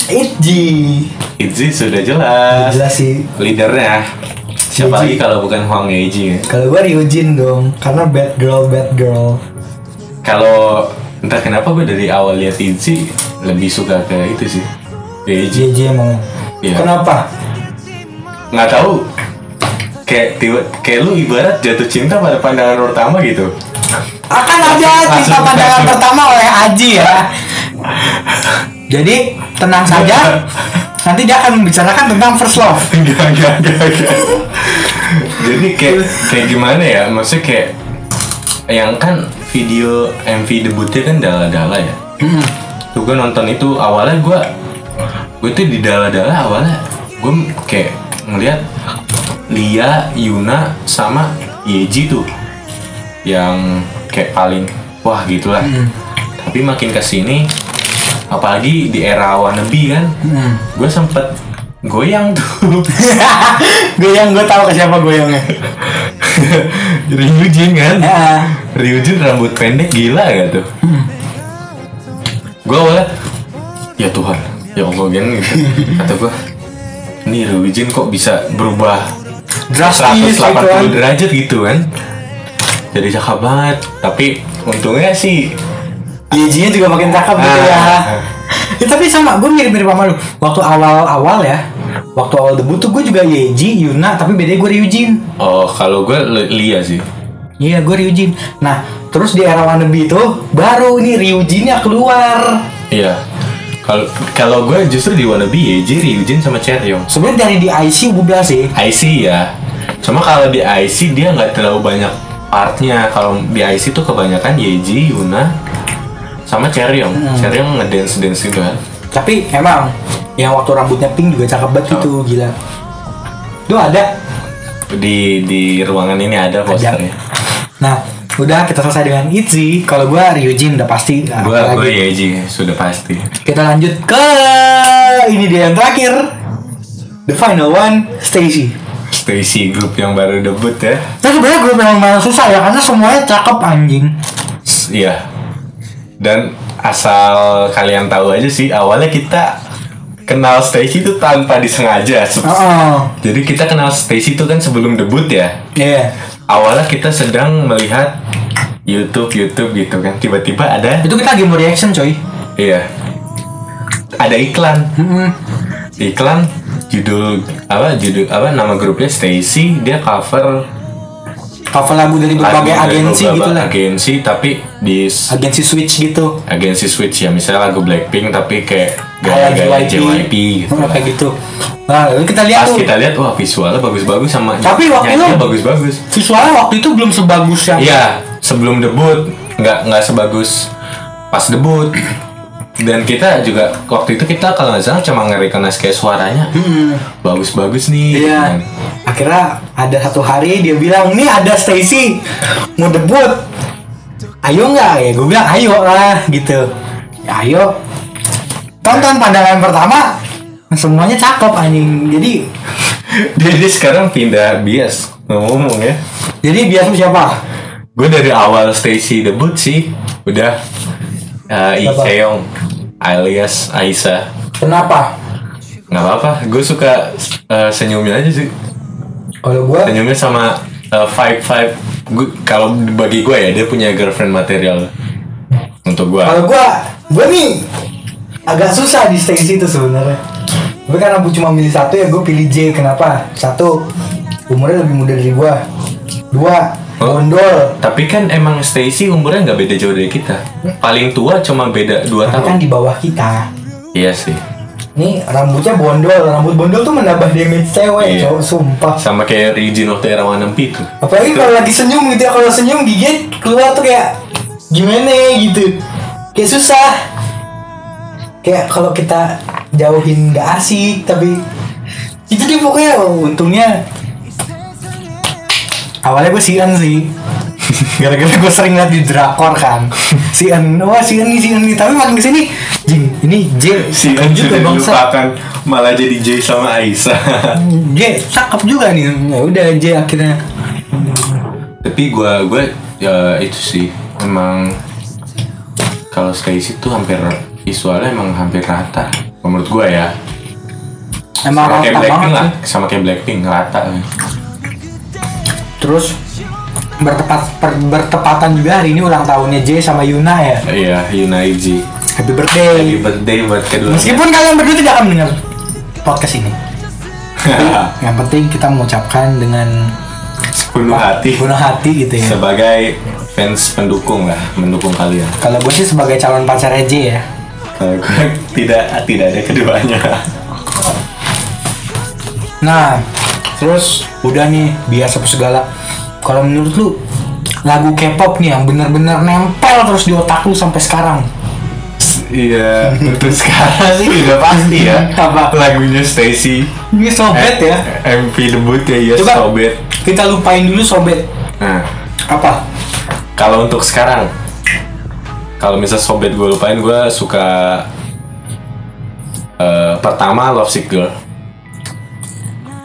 Speaker 1: Itzy.
Speaker 2: Itzy sudah jelas
Speaker 1: Jelas sih.
Speaker 2: leadernya siapa
Speaker 1: Yeji.
Speaker 2: lagi kalau bukan Huang Yeji ya?
Speaker 1: Kalau gua Ryujin dong, karena bad girl, bad girl.
Speaker 2: kalau entah kenapa gue dari awal lihat Itzy lebih suka ke itu sih Yeji
Speaker 1: JJ emang.
Speaker 2: Iya.
Speaker 1: Kenapa?
Speaker 2: nggak tahu kayak tiba kayak lu ibarat jatuh cinta pada pandangan pertama gitu
Speaker 1: Akan ada cinta pandangan pertama oleh Aji ya. Jadi tenang saja. Nanti dia akan membicarakan tentang first love.
Speaker 2: Enggak, enggak, enggak, enggak. Jadi kayak kayak gimana ya? Maksudnya kayak yang kan video MV debutnya kan dala-dala ya.
Speaker 1: Hmm.
Speaker 2: Tuh gue nonton itu awalnya gue gue tuh di dala-dala awalnya gue kayak ngeliat Lia, Yuna sama Yeji tuh yang kayak paling wah gitulah. Tapi makin ke sini apalagi di era wannabe kan
Speaker 1: Hmm.
Speaker 2: gue sempet goyang tuh
Speaker 1: Goyang gue tahu ke siapa goyangnya.
Speaker 2: Ryujin kan
Speaker 1: Ya.
Speaker 2: Ryujin rambut pendek gila gak tuh gue awalnya ya Tuhan ya Allah kan gitu kata gue ini Ryujin kok bisa berubah
Speaker 1: Drastis
Speaker 2: 180
Speaker 1: gitu kan.
Speaker 2: derajat gitu kan jadi cakep banget tapi untungnya sih
Speaker 1: Yejinya juga makin cakep gitu ya.
Speaker 2: Ah.
Speaker 1: Ya, tapi sama, gue mirip-mirip sama lu. Waktu awal-awal ya, waktu awal debut tuh gue juga Yeji, Yuna, tapi bedanya gue Ryujin.
Speaker 2: oh kalau gue Li- Lia sih
Speaker 1: Iya, gue Ryujin. Nah, terus di era wannabe itu baru nih Ryujinnya keluar.
Speaker 2: Iya. Kalau kalau gue justru di wannabe Yeji, Ryujin sama Cheryong.
Speaker 1: Sebenarnya dari di IC udah sih.
Speaker 2: IC ya. Cuma kalau di IC dia nggak terlalu banyak partnya. Kalau di IC tuh kebanyakan Yeji, Yuna, sama Cheryong. Cheryong ngedance dance gitu kan.
Speaker 1: Tapi emang yang waktu rambutnya pink juga cakep banget
Speaker 2: Oh.
Speaker 1: itu gila. Itu ada.
Speaker 2: Di di ruangan ini ada posternya.
Speaker 1: Nah, udah kita selesai dengan Itzy. Kalau gua Ryujin udah pasti.
Speaker 2: Gue
Speaker 1: Apalagi.
Speaker 2: gue Yeji sudah pasti.
Speaker 1: Kita lanjut ke ini dia yang terakhir. The final one, Stacy.
Speaker 2: Stacy grup yang baru debut ya.
Speaker 1: Tapi sebenarnya grup yang memang susah ya karena semuanya cakep anjing.
Speaker 2: Iya. Dan asal kalian tahu aja sih awalnya kita kenal Stacy itu tanpa disengaja. Se-
Speaker 1: Oh,
Speaker 2: Jadi kita kenal Stacy itu kan sebelum debut ya.
Speaker 1: iya.
Speaker 2: Awalnya kita sedang melihat YouTube YouTube gitu kan. Tiba-tiba ada
Speaker 1: Itu kita lagi mau reaction coy.
Speaker 2: iya. Ada iklan.
Speaker 1: Mm-mm.
Speaker 2: Iklan judul apa judul apa nama grupnya Stacy dia cover
Speaker 1: Cover lagu dari
Speaker 2: lagu
Speaker 1: berbagai
Speaker 2: dari
Speaker 1: agensi
Speaker 2: beberapa
Speaker 1: gitu lah.
Speaker 2: agensi tapi di
Speaker 1: Agensi Switch gitu.
Speaker 2: agensi Switch ya misalnya lagu Blackpink tapi kayak Gaya-gaya
Speaker 1: JYP,
Speaker 2: JYP gitu
Speaker 1: Oh, kayak gitu. Nah, kita lihat
Speaker 2: Pas
Speaker 1: tuh
Speaker 2: kita lihat wah visualnya bagus-bagus sama
Speaker 1: Tapi waktu itu-
Speaker 2: bagus-bagus.
Speaker 1: visualnya waktu itu belum sebagus yang
Speaker 2: Iya, sebelum debut nggak nggak sebagus pas debut. Dan kita juga waktu itu kita kalau nggak salah cuma nge-recognize kayak suaranya
Speaker 1: Hmm.
Speaker 2: bagus-bagus nih.
Speaker 1: Iya.
Speaker 2: kan.
Speaker 1: Akhirnya ada satu hari dia bilang, nih ada Stacy mau debut. Ayo nggak ya? Gue bilang ayo lah gitu. Ya, ayo. Tonton pandangan pertama semuanya cakep anjing. Jadi
Speaker 2: dia sekarang pindah bias ngomong ya.
Speaker 1: jadi biasa siapa?
Speaker 2: Gue dari awal Stacy debut sih udah uh,
Speaker 1: Siapa?
Speaker 2: Chaeyoung alias Aisyah.
Speaker 1: Kenapa?
Speaker 2: nggak apa-apa gue suka uh, senyumnya aja sih
Speaker 1: Kalau gue
Speaker 2: senyumnya sama uh, vibe vibe gue kalau bagi gue ya dia punya girlfriend material untuk gue
Speaker 1: kalau gue gue nih agak susah di Stacy itu sebenarnya. Gue karena gue cuma milih satu ya gue pilih J. Kenapa? Satu umurnya lebih muda dari gue. Dua
Speaker 2: Oh.
Speaker 1: bondol.
Speaker 2: tapi kan emang Stacy umurnya nggak beda jauh dari kita paling tua cuma beda 2
Speaker 1: Tapi kan
Speaker 2: tahun
Speaker 1: di bawah kita.
Speaker 2: iya sih
Speaker 1: Nih rambutnya bondol, rambut bondol tuh menambah damage cewek,
Speaker 2: Iya.
Speaker 1: cowok sumpah.
Speaker 2: sama kayak Rijin waktu era One itu
Speaker 1: Apalagi kalau lagi senyum gitu ya, kalau senyum gigit keluar tuh kayak gimana gitu. Kayak susah. Kayak kalau kita jauhin nggak asik, tapi itu dia pokoknya. Oh, untungnya awalnya gue sian sih. Gara-gara gue sering liat di drakor kan. Sian wah sian nih sian nih. Tapi makin ke sini jing ini J
Speaker 2: si
Speaker 1: cakep juga bangsa.
Speaker 2: dilupakan malah jadi J sama Aisyah
Speaker 1: J cakep juga nih. Ya udah J akhirnya.
Speaker 2: Tapi gue gue ya itu sih. Emang kalau Stacy tuh hampir visualnya emang hampir rata. Menurut gue ya.
Speaker 1: Emang
Speaker 2: sama kayak
Speaker 1: rata
Speaker 2: Blackpink
Speaker 1: banget
Speaker 2: lah.
Speaker 1: sih.
Speaker 2: sama kayak Blackpink rata.
Speaker 1: Terus bertepat per- bertepatan juga hari ini ulang tahunnya J sama Yuna ya?
Speaker 2: Iya Yunaiji
Speaker 1: happy birthday.
Speaker 2: Happy birthday buat kedua.
Speaker 1: Meskipun kalian berdua tidak akan mendengar podcast ini. Yang penting kita mengucapkan dengan
Speaker 2: penuh hati.
Speaker 1: Penuh hati gitu ya.
Speaker 2: Sebagai fans pendukung lah mendukung kalian.
Speaker 1: Kalau gue sih sebagai calon pacarnya J ya
Speaker 2: tidak tidak ada keduanya
Speaker 1: Nah, terus udah nih biasa segala. Kalau menurut lu lagu K-pop nih yang bener-bener nempel terus di otak lu sampai sekarang.
Speaker 2: iya untuk sekarang sih udah pasti ya
Speaker 1: Apa?
Speaker 2: lagunya Stacy
Speaker 1: Ini sobet ya.
Speaker 2: MV debutnya ya
Speaker 1: Coba.
Speaker 2: Sobet
Speaker 1: Kita lupain dulu sobet.
Speaker 2: nah
Speaker 1: Apa?
Speaker 2: Kalau untuk sekarang, kalau misal sobat gue lupain, gue suka eh, pertama Love Sick Girl.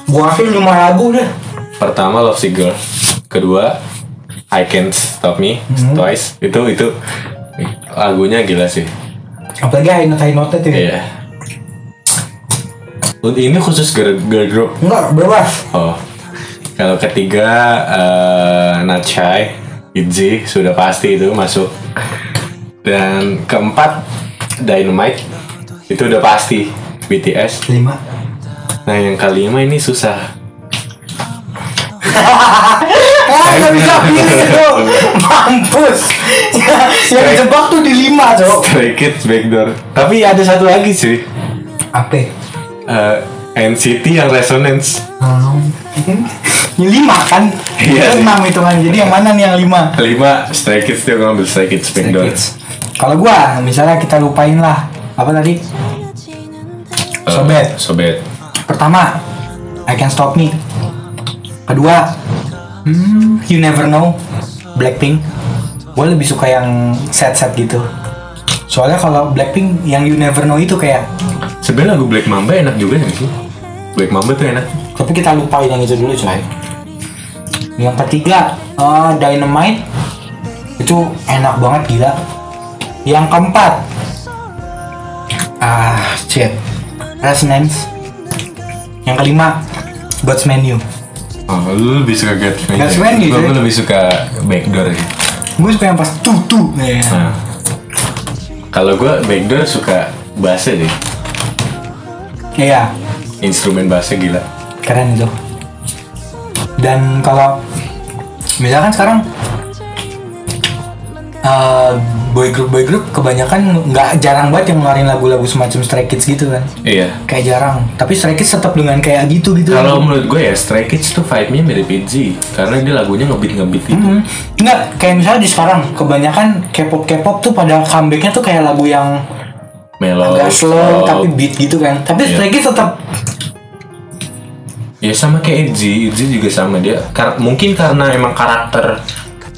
Speaker 1: Gua kasih lima lagu deh.
Speaker 2: Pertama Love Sick Girl. Kedua I Can't Stop Me Twice. Itu itu lagunya gila sih.
Speaker 1: Apalagi high note high note itu ya.
Speaker 2: Iya. Untuk Ini khusus girl, girl group.
Speaker 1: Enggak, bebas.
Speaker 2: Oh. Kalau ketiga eh, Not Shy, Itzy sudah pasti itu masuk. Dan keempat Dynamite itu udah pasti BTS.
Speaker 1: Lima.
Speaker 2: Nah yang kelima ini susah.
Speaker 1: nggak bisa pilih Cok. Mampus. Ya, yang jebak tuh di lima cok.
Speaker 2: Stray Kids backdoor. Tapi ada satu lagi sih.
Speaker 1: Apa?
Speaker 2: Eh, NCT yang Resonance.
Speaker 1: Yang lima kan?
Speaker 2: Iya
Speaker 1: Itu enam hitungan. Jadi yang mana nih yang lima?
Speaker 2: Lima Stray Kids dia ngambil Stray Kids backdoor.
Speaker 1: Kalau gua, misalnya kita lupain lah apa tadi? Sobet.
Speaker 2: Sobet.
Speaker 1: Pertama, I Can Stop Me. Kedua, hmm, You Never Know, Blackpink. Gue lebih suka yang sad-sad gitu. Soalnya kalau Blackpink yang You Never Know itu kayak,
Speaker 2: Sebenarnya lagu Black Mamba enak juga nggak sih? Black Mamba tuh enak.
Speaker 1: tapi kita lupain yang itu dulu coy. Yang ketiga, eh, Dynamite. Itu enak banget gila. Yang keempat, ah shit, Resonance. Yang kelima, God's Menu.
Speaker 2: Oh, lu lebih suka Get Me.
Speaker 1: Get Me gitu
Speaker 2: Gua
Speaker 1: ya?
Speaker 2: gua lebih suka backdoor sih.
Speaker 1: Gue suka yang pas tuh tuh. Ya.
Speaker 2: Nah. Kalau gua backdoor suka bassnya deh.
Speaker 1: Iya,
Speaker 2: Instrumen bassnya gila.
Speaker 1: keren itu. Dan kalau misalkan sekarang eh, boy group boy group kebanyakan nggak jarang banget yang ngeluarin lagu-lagu semacam Stray Kids gitu kan.
Speaker 2: Iya.
Speaker 1: Kayak jarang. Tapi Stray Kids tetap dengan kayak gitu gitu.
Speaker 2: Kalau menurut gue ya Stray Kids tuh vibe-nya mirip ITZY karena dia lagunya ngebit ngebit gitu.
Speaker 1: Hmm, Enggak, kayak misalnya di sekarang kebanyakan K-pop K-pop tuh pada comebacknya tuh kayak lagu yang
Speaker 2: Mellow,
Speaker 1: agak slow tapi beat gitu kan. Tapi
Speaker 2: Iya.
Speaker 1: Stray Kids tetap
Speaker 2: ya sama kayak ITZY, ITZY juga sama dia. Kar- mungkin karena emang karakter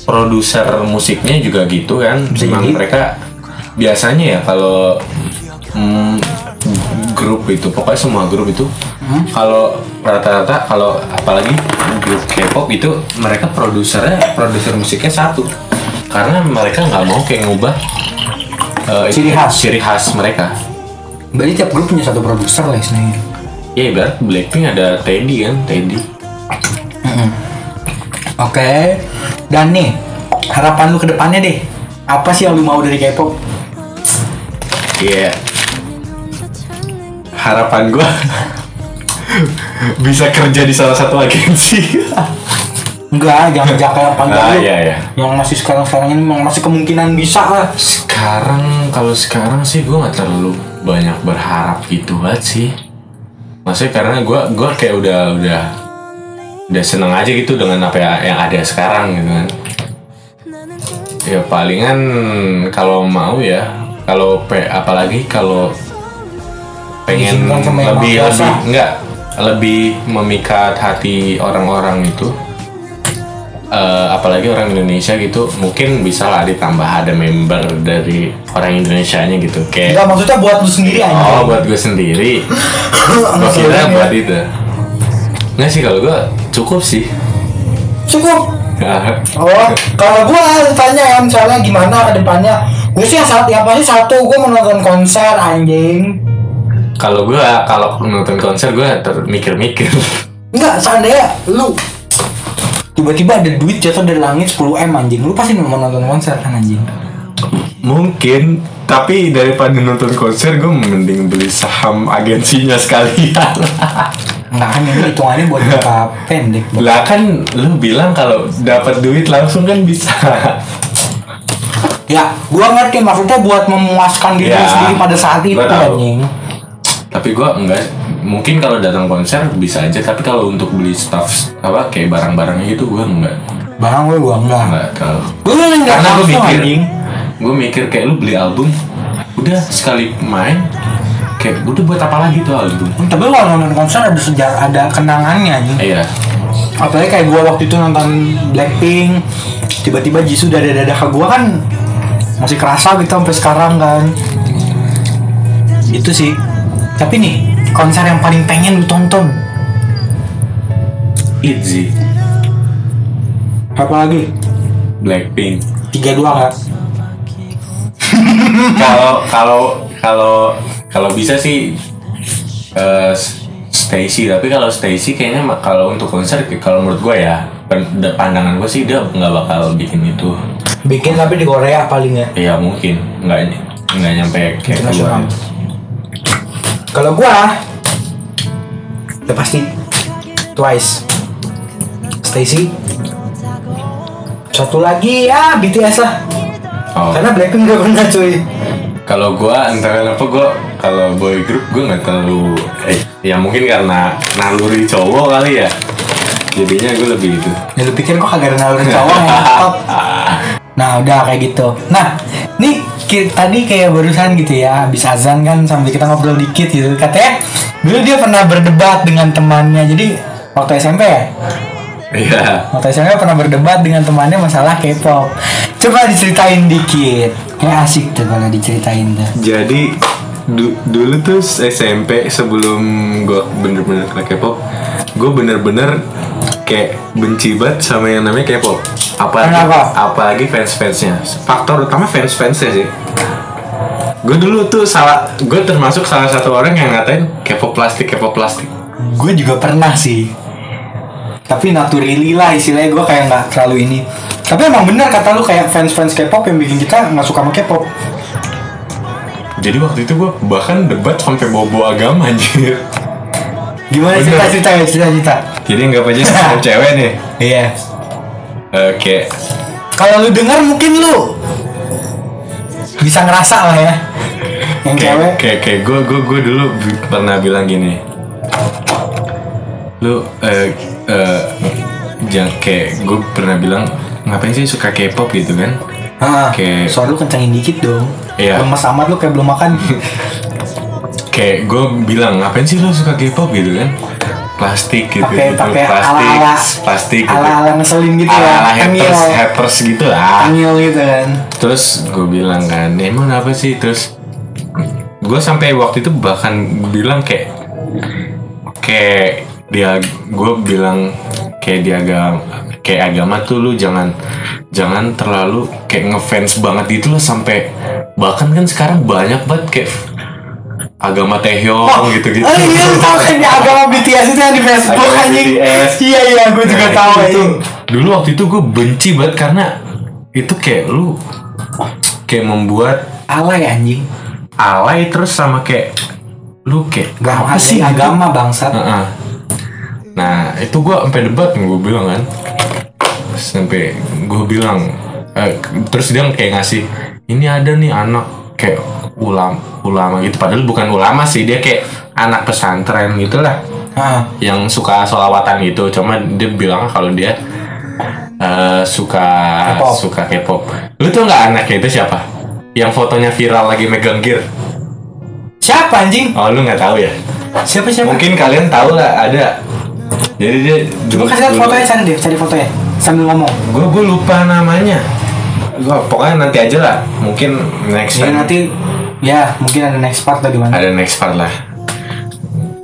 Speaker 2: produser musiknya juga gitu kan.
Speaker 1: Bisa
Speaker 2: Emang
Speaker 1: jadi.
Speaker 2: mereka biasanya ya kalau mm, grup itu pokoknya semua grup itu
Speaker 1: Hmm?
Speaker 2: kalau rata-rata kalau apalagi grup K-pop itu mereka produsernya produser musiknya satu karena mereka nggak mau kayak ngubah eh,
Speaker 1: Ciri khas.
Speaker 2: ciri khas mereka
Speaker 1: berarti tiap grup punya satu produser lah istilahnya.
Speaker 2: ya ibarat Blackpink ada Teddy kan Teddy
Speaker 1: Oke. Dan nih, harapan lu ke depannya deh. Apa sih yang lu mau dari K-pop?
Speaker 2: Iya. Harapan gua bisa kerja di salah satu agensi.
Speaker 1: Enggak, jangan jaka yang panjang
Speaker 2: ah
Speaker 1: lu.
Speaker 2: iya ya.
Speaker 1: Yang masih sekarang-sekarang ini memang masih kemungkinan bisa lah.
Speaker 2: Sekarang kalau sekarang sih gua nggak terlalu banyak berharap gitu banget sih. Maksudnya karena gua gua kayak udah udah udah seneng aja gitu dengan apa ya- yang ada sekarang gitu kan. Ya palingan kalau mau ya kalau pe apalagi kalau pengen lebih lebih enggak lebih memikat hati orang-orang itu eh, apalagi orang Indonesia gitu mungkin bisa lah ditambah ada member dari orang Indonesia-nya gitu kayak
Speaker 1: Enggak, maksudnya buat lu sendiri aja.
Speaker 2: oh buat gue sendiri gue kira buat itu nggak sih kalau gue cukup sih
Speaker 1: Cukup. Oh, kalau gua tanya ya misalnya gimana ke depannya? Gue sih yang satu, yang pasti satu, gue menonton konser anjing.
Speaker 2: kalau gue kalau nonton konser gue mikir-mikir
Speaker 1: Enggak, seandainya lu tiba-tiba ada duit jatuh dari langit 10 m anjing, lu pasti mau nonton konser kan anjing?
Speaker 2: mungkin tapi daripada nonton konser gue mending beli saham agensinya sekalian
Speaker 1: Enggak kan ini hitungannya buat jangka pendek.
Speaker 2: Lah kan lu bilang kalau dapat duit langsung kan bisa
Speaker 1: Ya, gua ngerti maksudnya buat memuaskan diri
Speaker 2: Ya,
Speaker 1: sendiri pada saat itu
Speaker 2: gua tahu.
Speaker 1: anjing.
Speaker 2: tapi gue enggak mungkin kalau datang konser bisa aja tapi kalau untuk beli stuff apa kayak barang-barangnya gitu gue enggak
Speaker 1: Barang gue gua enggak.
Speaker 2: enggak terlalu
Speaker 1: enggak
Speaker 2: karena
Speaker 1: langsung
Speaker 2: mikir
Speaker 1: anjing.
Speaker 2: gue mikir kayak lu beli album udah sekali main kayak udah buat apa lagi tuh album
Speaker 1: Tapi kalau nonton konser ada sejarah, ada kenangannya anjing.
Speaker 2: iya.
Speaker 1: Apalagi kayak gua waktu itu nonton Blackpink tiba-tiba Jisoo dada-dada ke gua kan masih kerasa gitu sampai sekarang kan. Itu sih. Tapi nih konser yang paling pengen lu tonton?
Speaker 2: Itzy
Speaker 1: apa lagi?
Speaker 2: Blackpink.
Speaker 1: Tiga dua nggak
Speaker 2: kalau kalau kalau kalau bisa sih eh, Stacy. Tapi kalau Stacy kayaknya kalau untuk konser kalau menurut gue ya pandangan gue sih dia nggak bakal bikin itu.
Speaker 1: Bikin tapi di Korea paling ya?
Speaker 2: Ya mungkin. Nggak nggak nyampe kayak keluar.
Speaker 1: Kalau gua udah pasti Twice. Stacy. Satu lagi ya BTS lah.
Speaker 2: Oh.
Speaker 1: karena Blackpink gak pernah cuy.
Speaker 2: Kalau gua entah kenapa gua kalau boy group gua nggak terlalu eh, ya mungkin karena naluri cowok kali ya. Jadinya gue lebih itu.
Speaker 1: ya lu pikir kok kagak ada naluri cowok ya? Nah udah kayak gitu. Nah nih tadi kayak barusan gitu ya habis azan kan sambil kita ngobrol dikit gitu. Katanya dulu dia pernah berdebat dengan temannya. Jadi waktu SMP ya?
Speaker 2: Iya.
Speaker 1: waktu SMP pernah berdebat dengan temannya masalah K-pop. Coba diceritain dikit. Kayak asik tuh kalau diceritain tuh.
Speaker 2: Jadi du- dulu tuh SMP sebelum gue bener-bener kena K-pop, gue bener-bener kayak benci banget sama yang namanya K-pop. Apalagi,
Speaker 1: Kenapa?
Speaker 2: apalagi fans-fansnya. Faktor utama fans-fansnya sih. Gue dulu tuh salah, gue termasuk salah satu orang yang ngatain K-pop plastik, K-pop plastik.
Speaker 1: gue juga pernah sih tapi naturally lah istilahnya gue kayak nggak terlalu ini tapi emang bener kata lu kayak fans fans K-pop yang bikin kita nggak suka sama K-pop
Speaker 2: Jadi waktu itu gue bahkan debat sampai bawa-bawa agama anjir.
Speaker 1: gimana
Speaker 2: Bener.
Speaker 1: cerita cerita cerita cerita
Speaker 2: Jadi nggak aja sama cewek nih.
Speaker 1: iya.
Speaker 2: Oke,
Speaker 1: kalau lu dengar mungkin lu bisa ngerasa lah ya. Yang cewek.
Speaker 2: kayak kayak kayak gue gue gue dulu pernah bilang gini. Lu eh eh jangan kayak gue pernah bilang ngapain sih suka K-pop? gitu kan.
Speaker 1: Ah
Speaker 2: Kayak-
Speaker 1: suara lu kencengin dikit dong
Speaker 2: Iya.
Speaker 1: lemes amat lu kayak belum makan.
Speaker 2: Kayak gue bilang ngapain sih lu suka K-pop? gitu kan. Plastik gitu
Speaker 1: pakai
Speaker 2: gitu
Speaker 1: pakai
Speaker 2: plastik
Speaker 1: ala ala
Speaker 2: plastik gitu.
Speaker 1: ala ala ngeselin gitu
Speaker 2: ala
Speaker 1: ya
Speaker 2: ala
Speaker 1: tengil
Speaker 2: haters haters gitu lah.
Speaker 1: Tengil gitu kan.
Speaker 2: Terus gue bilang kan emang apa sih? Terus gue sampai waktu itu bahkan bilang kayak kayak dia gue bilang kayak di agama kayak agama tuh lu jangan jangan terlalu kayak ngefans banget gitu loh sampai bahkan kan sekarang banyak banget kayak agama Taehyung gitu-gitu.
Speaker 1: Oh iya lu tau kan agama BTS itu yang di Facebook anjing. Iya iya gue juga
Speaker 2: Nah,
Speaker 1: tahu
Speaker 2: itu, dulu waktu itu gue benci banget karena itu kayak lu kayak membuat
Speaker 1: Alay anjing
Speaker 2: alay terus sama kayak lu kayak
Speaker 1: Gak
Speaker 2: apa sih gitu?
Speaker 1: agama bangsat
Speaker 2: Heeh. Nah itu gue sampai debat gue bilang kan sampai gue bilang eh, terus dia kayak ngasih ini ada nih anak kayak ulama ulama gitu. Padahal bukan ulama sih dia kayak anak pesantren gitulah.
Speaker 1: Ah,
Speaker 2: yang suka solawatan gitu. Cuma dia bilang kalau dia eh, suka
Speaker 1: K-pop.
Speaker 2: suka K-pop. Lu tuh nggak anaknya itu siapa? Yang fotonya viral lagi megang gear.
Speaker 1: Siapa anjing?
Speaker 2: oh lu nggak tahu ya?
Speaker 1: Siapa siapa?
Speaker 2: mungkin kalian tahu lah ada. Jadi dia
Speaker 1: Coba kasih lihat fotonya cari deh, cari fotonya sambil ngomong.
Speaker 2: gue gue lupa namanya. Gue pokoknya nanti aja lah. Mungkin next
Speaker 1: Ya
Speaker 2: time.
Speaker 1: nanti ya mungkin ada next part atau gimana.
Speaker 2: ada next part lah.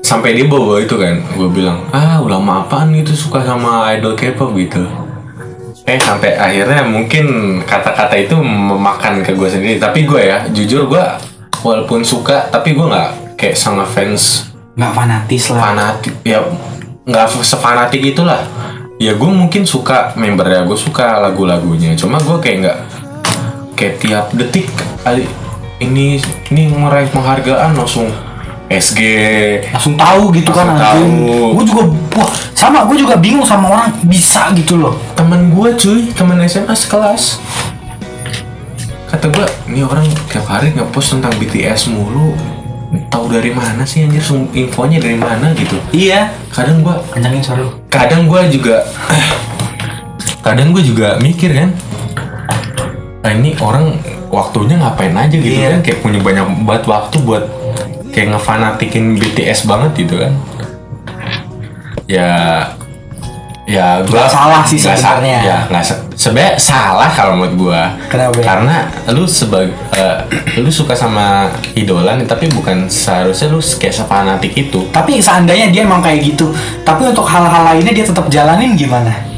Speaker 2: Sampai dia bawa itu kan gue bilang ah ulama apaan gitu suka sama idol K-pop gitu. Eh sampai akhirnya mungkin kata-kata itu memakan ke gue sendiri. Tapi gue ya jujur gue walaupun suka tapi gue nggak kayak sangat fans.
Speaker 1: Nggak fanatis lah.
Speaker 2: fanatik ya nggak sefanatik itulah ya gue mungkin suka membernya gue suka lagu-lagunya cuma gue kayak nggak kayak tiap detik kali ini ini meraih penghargaan langsung SG
Speaker 1: Langsung tahu gitu kan
Speaker 2: Langsung
Speaker 1: anjing.
Speaker 2: tahu.
Speaker 1: Gue juga wah sama gue juga bingung sama orang bisa gitu loh.
Speaker 2: temen gue cuy temen SMA sekelas kata gue ini orang tiap hari ngepost tentang BTS mulu tahu dari mana sih anjir? Infonya dari mana gitu?
Speaker 1: Iya.
Speaker 2: kadang gue
Speaker 1: Kencangin suara
Speaker 2: kadang gue juga kadang gue juga mikir kan ah, ini orang waktunya ngapain aja gitu
Speaker 1: Iya.
Speaker 2: kan? Kayak punya banyak banget waktu buat kayak ngefanatikin BTS banget gitu kan. Ya ya gua
Speaker 1: Nggak salah sih
Speaker 2: sa-
Speaker 1: sebenarnya.
Speaker 2: ya nggak sebenarnya salah kalau menurut gua
Speaker 1: Kenapa
Speaker 2: karena lu sebagai lu suka sama idola nih tapi bukan seharusnya lu kayak sefanatik itu
Speaker 1: Tapi seandainya dia emang kayak gitu, tapi untuk hal-hal lainnya dia tetap jalanin gimana?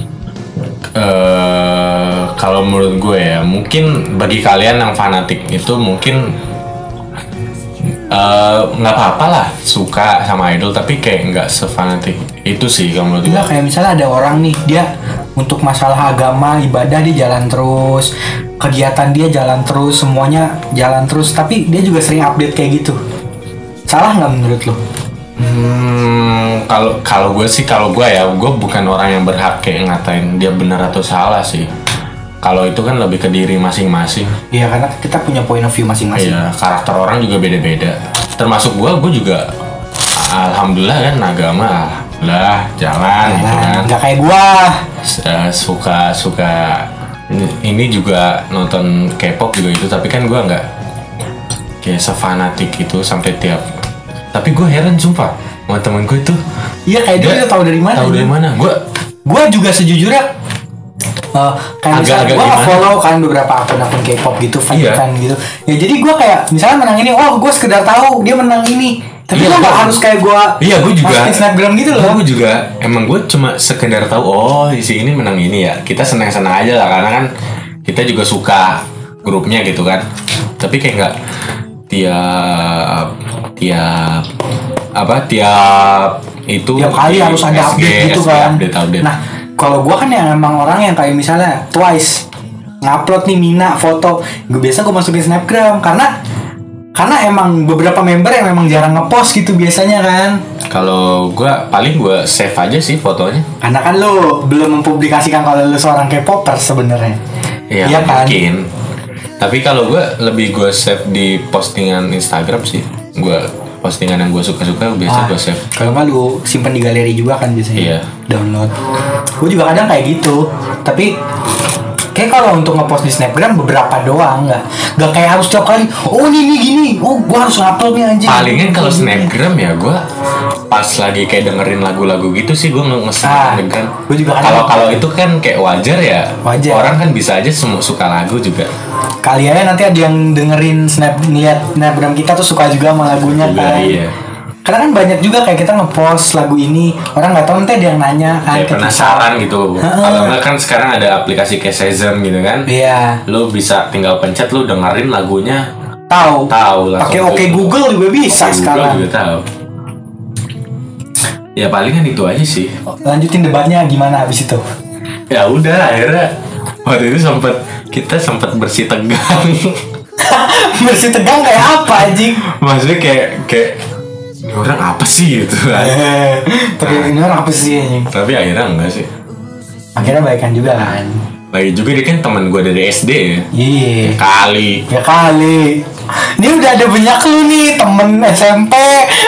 Speaker 2: eh kalau menurut gue ya mungkin bagi kalian yang fanatik itu mungkin eh, nggak apa-apa lah suka sama idol tapi kayak nggak sefanatik itu sih kalau menurut gue
Speaker 1: kayak misalnya ada orang nih dia untuk masalah agama ibadah dia jalan terus kegiatan dia jalan terus semuanya jalan terus tapi dia juga sering update kayak gitu salah nggak menurut lo?
Speaker 2: Hmm, kalau kalau gue sih kalau gue ya gue bukan orang yang berhak kayak ngatain dia benar atau salah sih kalau itu kan lebih ke diri masing-masing
Speaker 1: Iya karena kita punya point of view masing-masing.
Speaker 2: Iya, karakter orang juga beda-beda. Termasuk gua, gua juga alhamdulillah kan agama lah jalan gitu kan.
Speaker 1: Nggak kayak gua.
Speaker 2: Eh, suka suka ini, ini juga nonton K-pop juga itu, tapi kan gua nggak kayak sefanatik itu sampai tiap. Tapi gue heran sumpah sama temen gue itu.
Speaker 1: Iya kayak dia
Speaker 2: Dia
Speaker 1: udah tahu dari mana?
Speaker 2: Tahu dari mana? Gue
Speaker 1: Gua juga sejujurnya eh, kayak misalnya
Speaker 2: Agak-agak
Speaker 1: gue follow kan beberapa akun-akun K-pop gitu,
Speaker 2: Iya.
Speaker 1: kan gitu. Ya jadi gue kayak misalnya menang ini, oh gue sekedar tahu dia menang ini. Tapi
Speaker 2: Iya,
Speaker 1: gue nggak
Speaker 2: gua-
Speaker 1: harus kayak gue
Speaker 2: Iya, gue juga.
Speaker 1: snapgram gitu loh.
Speaker 2: Gue juga emang gue cuma sekedar tahu oh si ini menang ini ya. Kita senang-senang aja lah karena kan kita juga suka grupnya gitu kan. Tapi kayak nggak tiap tiap apa tiap itu
Speaker 1: tiap kali harus ada
Speaker 2: SG,
Speaker 1: update gitu kan.
Speaker 2: Update, update.
Speaker 1: Nah, kalau gua kan yang emang orang yang kayak misalnya Twice ngupload nih Mina foto, gue biasa gue masukin snapgram karena karena emang beberapa member yang memang jarang ngepost gitu biasanya kan.
Speaker 2: kalau gue paling gue save aja sih fotonya.
Speaker 1: Karena kan lo belum mempublikasikan kalau lo seorang K-popper sebenarnya.
Speaker 2: Iya
Speaker 1: Iya kan?
Speaker 2: mungkin. Tapi kalau gue lebih gue save di postingan Instagram sih. Gue postingan yang gue suka-suka biasa
Speaker 1: Ah,
Speaker 2: gue save.
Speaker 1: Kalau nggak lu simpen di galeri juga kan biasanya.
Speaker 2: Iya.
Speaker 1: Download. Gue juga kadang kayak gitu. Tapi kayak kalau untuk ngepost di snapgram beberapa doang nggak nggak kayak harus tiap kali oh ini ini gini oh gue harus ngupload nih anjing
Speaker 2: Palingan kalau snapgram ya gue pas lagi kayak dengerin lagu-lagu gitu sih gue nge
Speaker 1: Ah, juga kadang
Speaker 2: Kalau kalau itu kan kayak wajar ya.
Speaker 1: Wajar.
Speaker 2: Orang kan bisa aja semua suka lagu juga.
Speaker 1: kali aja nanti ada yang dengerin snap ngeliat snapgram kita tuh suka juga sama lagunya
Speaker 2: Juga,
Speaker 1: kan
Speaker 2: iya.
Speaker 1: Karena kan banyak juga kayak kita ngepost lagu ini orang nggak tahu nanti ada yang nanya kan kita.
Speaker 2: penasaran gitu. Kalau enggak kan sekarang ada aplikasi kayak Shazam gitu kan.
Speaker 1: iya
Speaker 2: Lu bisa tinggal pencet lu dengerin lagunya
Speaker 1: tahu
Speaker 2: tahu
Speaker 1: pakai oke
Speaker 2: tuh.
Speaker 1: Google juga bisa
Speaker 2: Google
Speaker 1: sekarang
Speaker 2: juga tahu. Ya palingan itu aja sih.
Speaker 1: lanjutin debatnya gimana habis itu
Speaker 2: Ya udah akhirnya waktu itu sempat kita sempat bersih tegang.
Speaker 1: bersih tegang kayak apa anjing
Speaker 2: Maksudnya kayak kayak ini orang apa sih gitu kan.
Speaker 1: tapi ini orang apa sih
Speaker 2: Tapi akhirnya enggak sih.
Speaker 1: akhirnya baikan juga kan
Speaker 2: Lagi juga dia kan teman gue dari SD ya.
Speaker 1: iya
Speaker 2: Kali.
Speaker 1: ya kali ini udah ada banyak lu nih temen SMP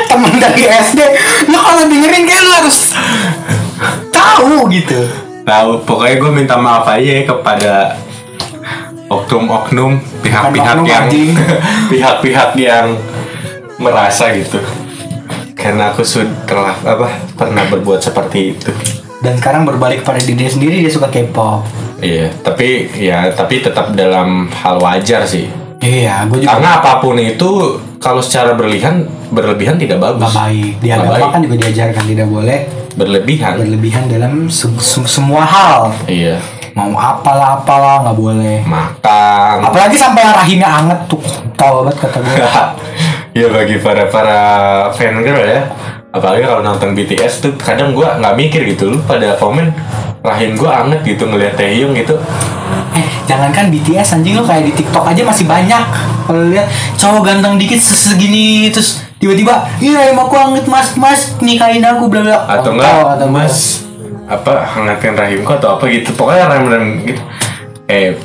Speaker 1: temen dari SD lu kalau dengerin kan lu harus tahu gitu
Speaker 2: Tahu pokoknya gue minta maaf aja ya kepada oknum-oknum pihak-pihak yang pihak-pihak yang merasa gitu. Karena aku sudah apa pernah berbuat seperti itu.
Speaker 1: dan sekarang berbalik pada diri dia sendiri dia suka K-pop
Speaker 2: Iya, tapi ya tapi tetap dalam hal wajar sih.
Speaker 1: iya gue juga
Speaker 2: Karena apa pun itu kalau secara berlebihan berlebihan tidak
Speaker 1: gak
Speaker 2: bagus.
Speaker 1: baik di agama kan juga diajarkan tidak boleh
Speaker 2: Berlebihan.
Speaker 1: berlebihan dalam se- se- semua hal
Speaker 2: Iya.
Speaker 1: mau apalah apalah nggak boleh
Speaker 2: Makan.
Speaker 1: apalagi sampai rahimnya anget tuh tau banget kata gue
Speaker 2: ya bagi para para fan girl ya. Apalagi kalau nonton BTS tuh kadang gua nggak mikir gitu. Lu pada komen rahim gua anget gitu ngeliat Taehyung gitu.
Speaker 1: Eh jangankan BTS anjing lo kayak di TikTok aja masih banyak. Kalau lihat cowok ganteng dikit se- segini terus tiba-tiba iya rahim aku anget mas mas nikahin aku bla bla.
Speaker 2: Atau
Speaker 1: Oh,
Speaker 2: enggak
Speaker 1: kata gue.
Speaker 2: mas apa hangatkan rahimku atau apa gitu. Pokoknya rahim rahim gitu. Eh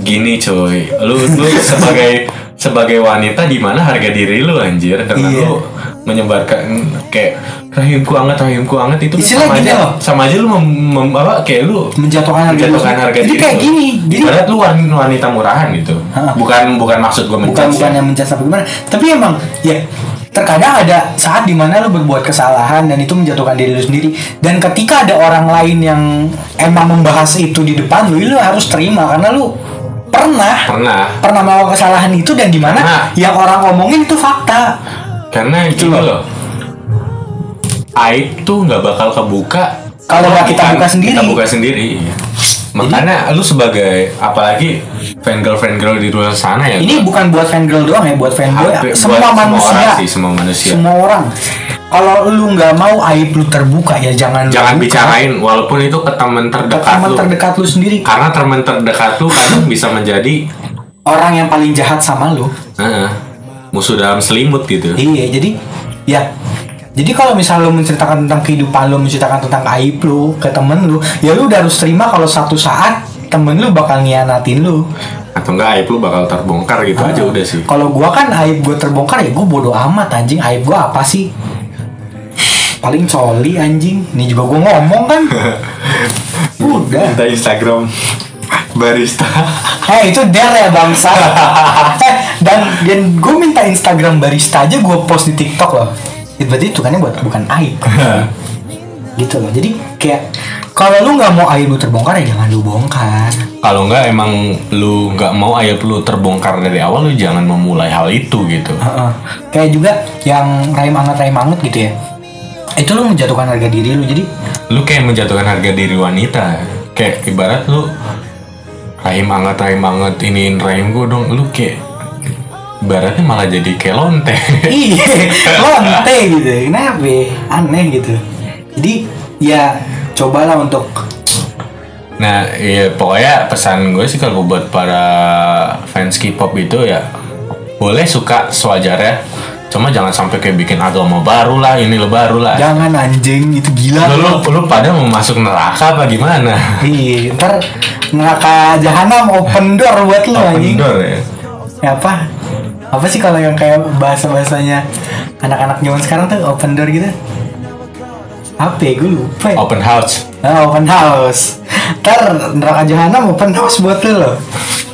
Speaker 2: gini coy lu lu sebagai sebagai wanita di mana harga diri lu anjir dengan
Speaker 1: Iya.
Speaker 2: lu menyebarkan kayak rahimku anget rahimku anget itu
Speaker 1: Istilah
Speaker 2: sama aja
Speaker 1: loh.
Speaker 2: sama aja lu mem, mem- apa kayak lu
Speaker 1: menjatuhkan harga
Speaker 2: menjatuhkan
Speaker 1: diri.
Speaker 2: harga
Speaker 1: jadi
Speaker 2: diri
Speaker 1: kayak
Speaker 2: lu.
Speaker 1: gini jadi
Speaker 2: Ibarat lu wan- wanita murahan gitu
Speaker 1: Hah.
Speaker 2: bukan bukan maksud gue
Speaker 1: bukan
Speaker 2: menjudge
Speaker 1: bukan
Speaker 2: ya.
Speaker 1: yang menjudge apa gimana tapi emang ya terkadang ada saat di mana lu berbuat kesalahan dan itu menjatuhkan diri lu sendiri dan ketika ada orang lain yang emang membahas itu di depan lu lu harus terima karena lu pernah.
Speaker 2: Pernah.
Speaker 1: Pernah melakukan kesalahan itu dan di mana
Speaker 2: Pernah.
Speaker 1: yang orang omongin itu fakta.
Speaker 2: Karena gini
Speaker 1: loh.
Speaker 2: loh. Aib tuh nggak bakal kebuka.
Speaker 1: Kalau nggak kita buka sendiri.
Speaker 2: kita buka sendiri. Makanya lu sebagai apalagi fan girl fan girl di luar sana ya.
Speaker 1: Ini bukan buat fan girl doang ya buat fan
Speaker 2: Hampir-
Speaker 1: semua
Speaker 2: buat
Speaker 1: manusia.
Speaker 2: orang sih semua manusia.
Speaker 1: Semua orang kalau lu nggak mau aib lu terbuka ya jangan
Speaker 2: jangan
Speaker 1: buka.
Speaker 2: bicarain walaupun itu ke teman
Speaker 1: ke
Speaker 2: terdekat
Speaker 1: teman
Speaker 2: lu.
Speaker 1: terdekat lu sendiri.
Speaker 2: Karena teman terdekat lu kadang bisa menjadi
Speaker 1: orang yang paling jahat sama lu.
Speaker 2: Eh, musuh dalam selimut gitu.
Speaker 1: Iya, jadi ya. Jadi kalau misal lu menceritakan tentang kehidupan lu, menceritakan tentang aib lu ke temen lu, ya lu udah harus terima kalau satu saat temen lu bakal ngianatin lu.
Speaker 2: Atau enggak aib lu bakal terbongkar gitu aja udah sih.
Speaker 1: kalau gua kan aib gua terbongkar ya gua bodo amat anjing. Aib gua apa sih paling coli anjing. Ini juga gua ngomong kan? Udah.
Speaker 2: Minta Instagram barista.
Speaker 1: Eh itu der ya bangsa. Eh, Dan dan gue minta Instagram barista aja gue post di TikTok loh. Itu Berarti itu kan buat bukan aib. Gitu loh. Jadi kayak Kalau lu nggak mau aib lu terbongkar ya jangan lu bongkar.
Speaker 2: Kalau enggak emang lu nggak mau aib lu terbongkar dari awal lu jangan memulai hal itu gitu.
Speaker 1: Heeh. Kayak juga yang rahim anget rahim anget gitu ya Itu lu menjatuhkan harga diri lu Jadi?
Speaker 2: Lu kayak menjatuhkan harga diri wanita. Kayak ibarat lu rahim anget rahim anget iniin rahim gue dong. Lu kayak ibaratnya malah jadi kayak lonte.
Speaker 1: Iya Lonte gitu. Kenapa ya? Aneh gitu. Jadi ya Cobalah untuk
Speaker 2: nah iya pokoknya pesan gue sih kalau buat para fans K-pop itu ya boleh suka sewajarnya cuma jangan sampai kayak bikin agama baru lah ini lo baru lah
Speaker 1: Jangan anjing Itu gila
Speaker 2: lu, lu, lu pada mau masuk neraka apa gimana
Speaker 1: Iya, ntar neraka jahanam open door buat lu
Speaker 2: open
Speaker 1: anjing.
Speaker 2: door ya
Speaker 1: Ya apa? Apa sih kalau yang kayak bahasa-bahasanya anak-anak zaman sekarang tuh open door gitu? Apa ya? Gue lupa ya.
Speaker 2: open house
Speaker 1: Nah, open house. Ntar neraka jahanam open house buat lu loh.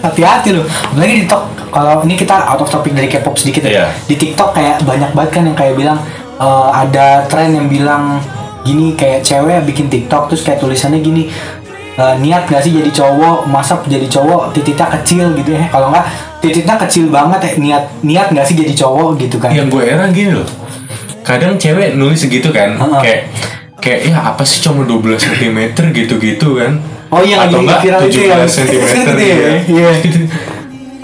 Speaker 1: Hati-hati lu. Lagi di TikTok kalau ini kita out of topic dari K-pop sedikit ya.
Speaker 2: Iya.
Speaker 1: Di TikTok kayak banyak banget kan yang kayak bilang eh, ada tren yang bilang gini kayak cewek bikin TikTok terus kayak tulisannya gini eh, niat gak sih jadi cowok masa jadi cowok titiknya kecil gitu ya kalau nggak titiknya kecil banget ya niat niat gak sih jadi cowok gitu kan
Speaker 2: yang gue heran gini loh kadang cewek nulis segitu kan
Speaker 1: Heeh.
Speaker 2: kayak kayak ya apa sih cuma 12 cm gitu-gitu kan
Speaker 1: Oh iya, lagi
Speaker 2: enggak
Speaker 1: viral itu
Speaker 2: 17
Speaker 1: ya.
Speaker 2: cm
Speaker 1: Gitu
Speaker 2: gitu
Speaker 1: ya,
Speaker 2: ya
Speaker 1: iya.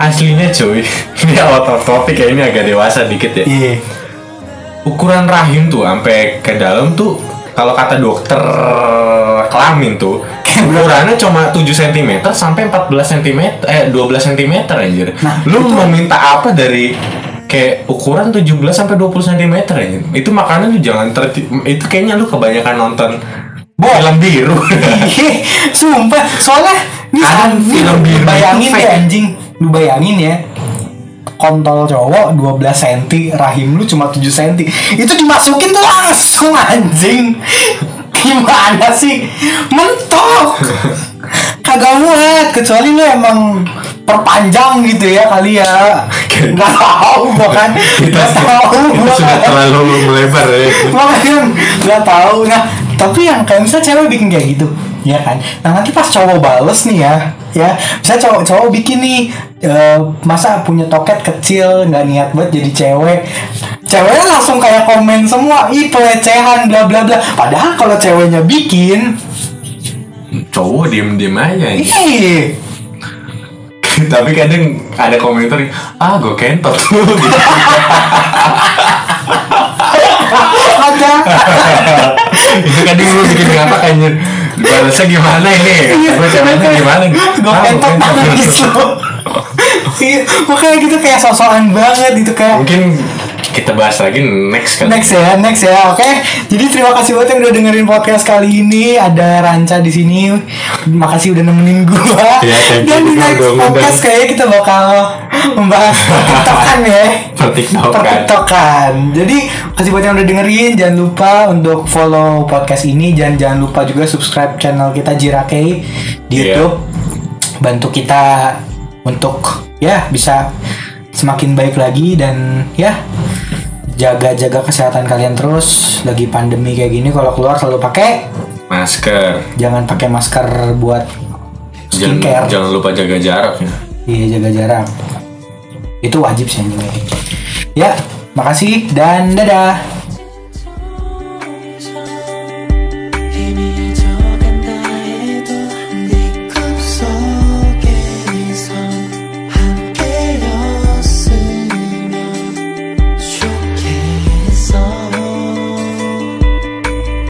Speaker 2: Aslinya cuy ini out of topic kayak ini agak dewasa dikit ya
Speaker 1: iya
Speaker 2: ukuran rahim tuh sampai ke dalam tuh kalau kata dokter kelamin tuh ukurannya cuma 7 cm sampai 14 cm eh 12 cm anjir.
Speaker 1: Nah,
Speaker 2: lu mau minta apa dari kayak ukuran 17 sampai 20 cm anjir. Itu makanya lu jangan ter itu kayaknya lu kebanyakan nonton film biru.
Speaker 1: Iya, sumpah. Soalnya nih anjing,
Speaker 2: film biru
Speaker 1: bayangin deh
Speaker 2: fake.
Speaker 1: anjing. Lu bayangin ya. Kontol cowok 12 cm, rahim lu cuma 7 cm. Itu dimasukin tuh langsung anjing. Gimana sih? Mentok. Kagak muat kecuali lu emang perpanjang gitu ya kali ya. Gak tahu gua kan. Gak tahu
Speaker 2: sudah
Speaker 1: kan.
Speaker 2: terlalu melebar ya.
Speaker 1: makanya nggak tahu nah tapi yang kayak misalnya cewek bikin kayak gitu ya kan? Nah nanti pas cowok bales nih ya ya bisa cowok cowok bikin nih eh, masa punya toket kecil nggak niat banget jadi cewek. Ceweknya langsung kayak komen semua ih pelecehan bla bla bla. Padahal kalau ceweknya bikin
Speaker 2: Cowok diem-diem aja anjir.
Speaker 1: ih
Speaker 2: Tapi kadang ada komentar ah gue kentot. Tuh
Speaker 1: ada
Speaker 2: itu kan dulu bikin ngapa anjir. Balasnya gimana ini? Gue caranya gimana?
Speaker 1: Gue pentok nangis lo iya makanya gitu kayak sosokan banget gitu kayak
Speaker 2: mungkin kita bahas lagi next kali
Speaker 1: Next ya, next ya. Oke. Jadi terima kasih buat yang udah dengerin podcast kali ini. Ada Ranca di sini. Makasih udah nemenin gua.
Speaker 2: Ya,
Speaker 1: Dan di next podcast kayaknya kita bakal membahas TikTokan ya.
Speaker 2: pertiktokan
Speaker 1: Pertiktokan. Jadi kasih buat yang udah dengerin. Jangan lupa untuk follow podcast ini. Jangan jangan lupa juga subscribe channel kita Jirakei di
Speaker 2: Iya.
Speaker 1: YouTube. Bantu kita untuk ya bisa semakin baik lagi dan ya jaga-jaga kesehatan kalian terus. Lagi pandemi kayak gini kalau keluar selalu pakai
Speaker 2: masker.
Speaker 1: Jangan pakai masker buat
Speaker 2: jangan,
Speaker 1: skincare.
Speaker 2: jangan lupa jaga jarak ya.
Speaker 1: Iya jaga jarak. Itu wajib sih anjing ya makasih dan dadah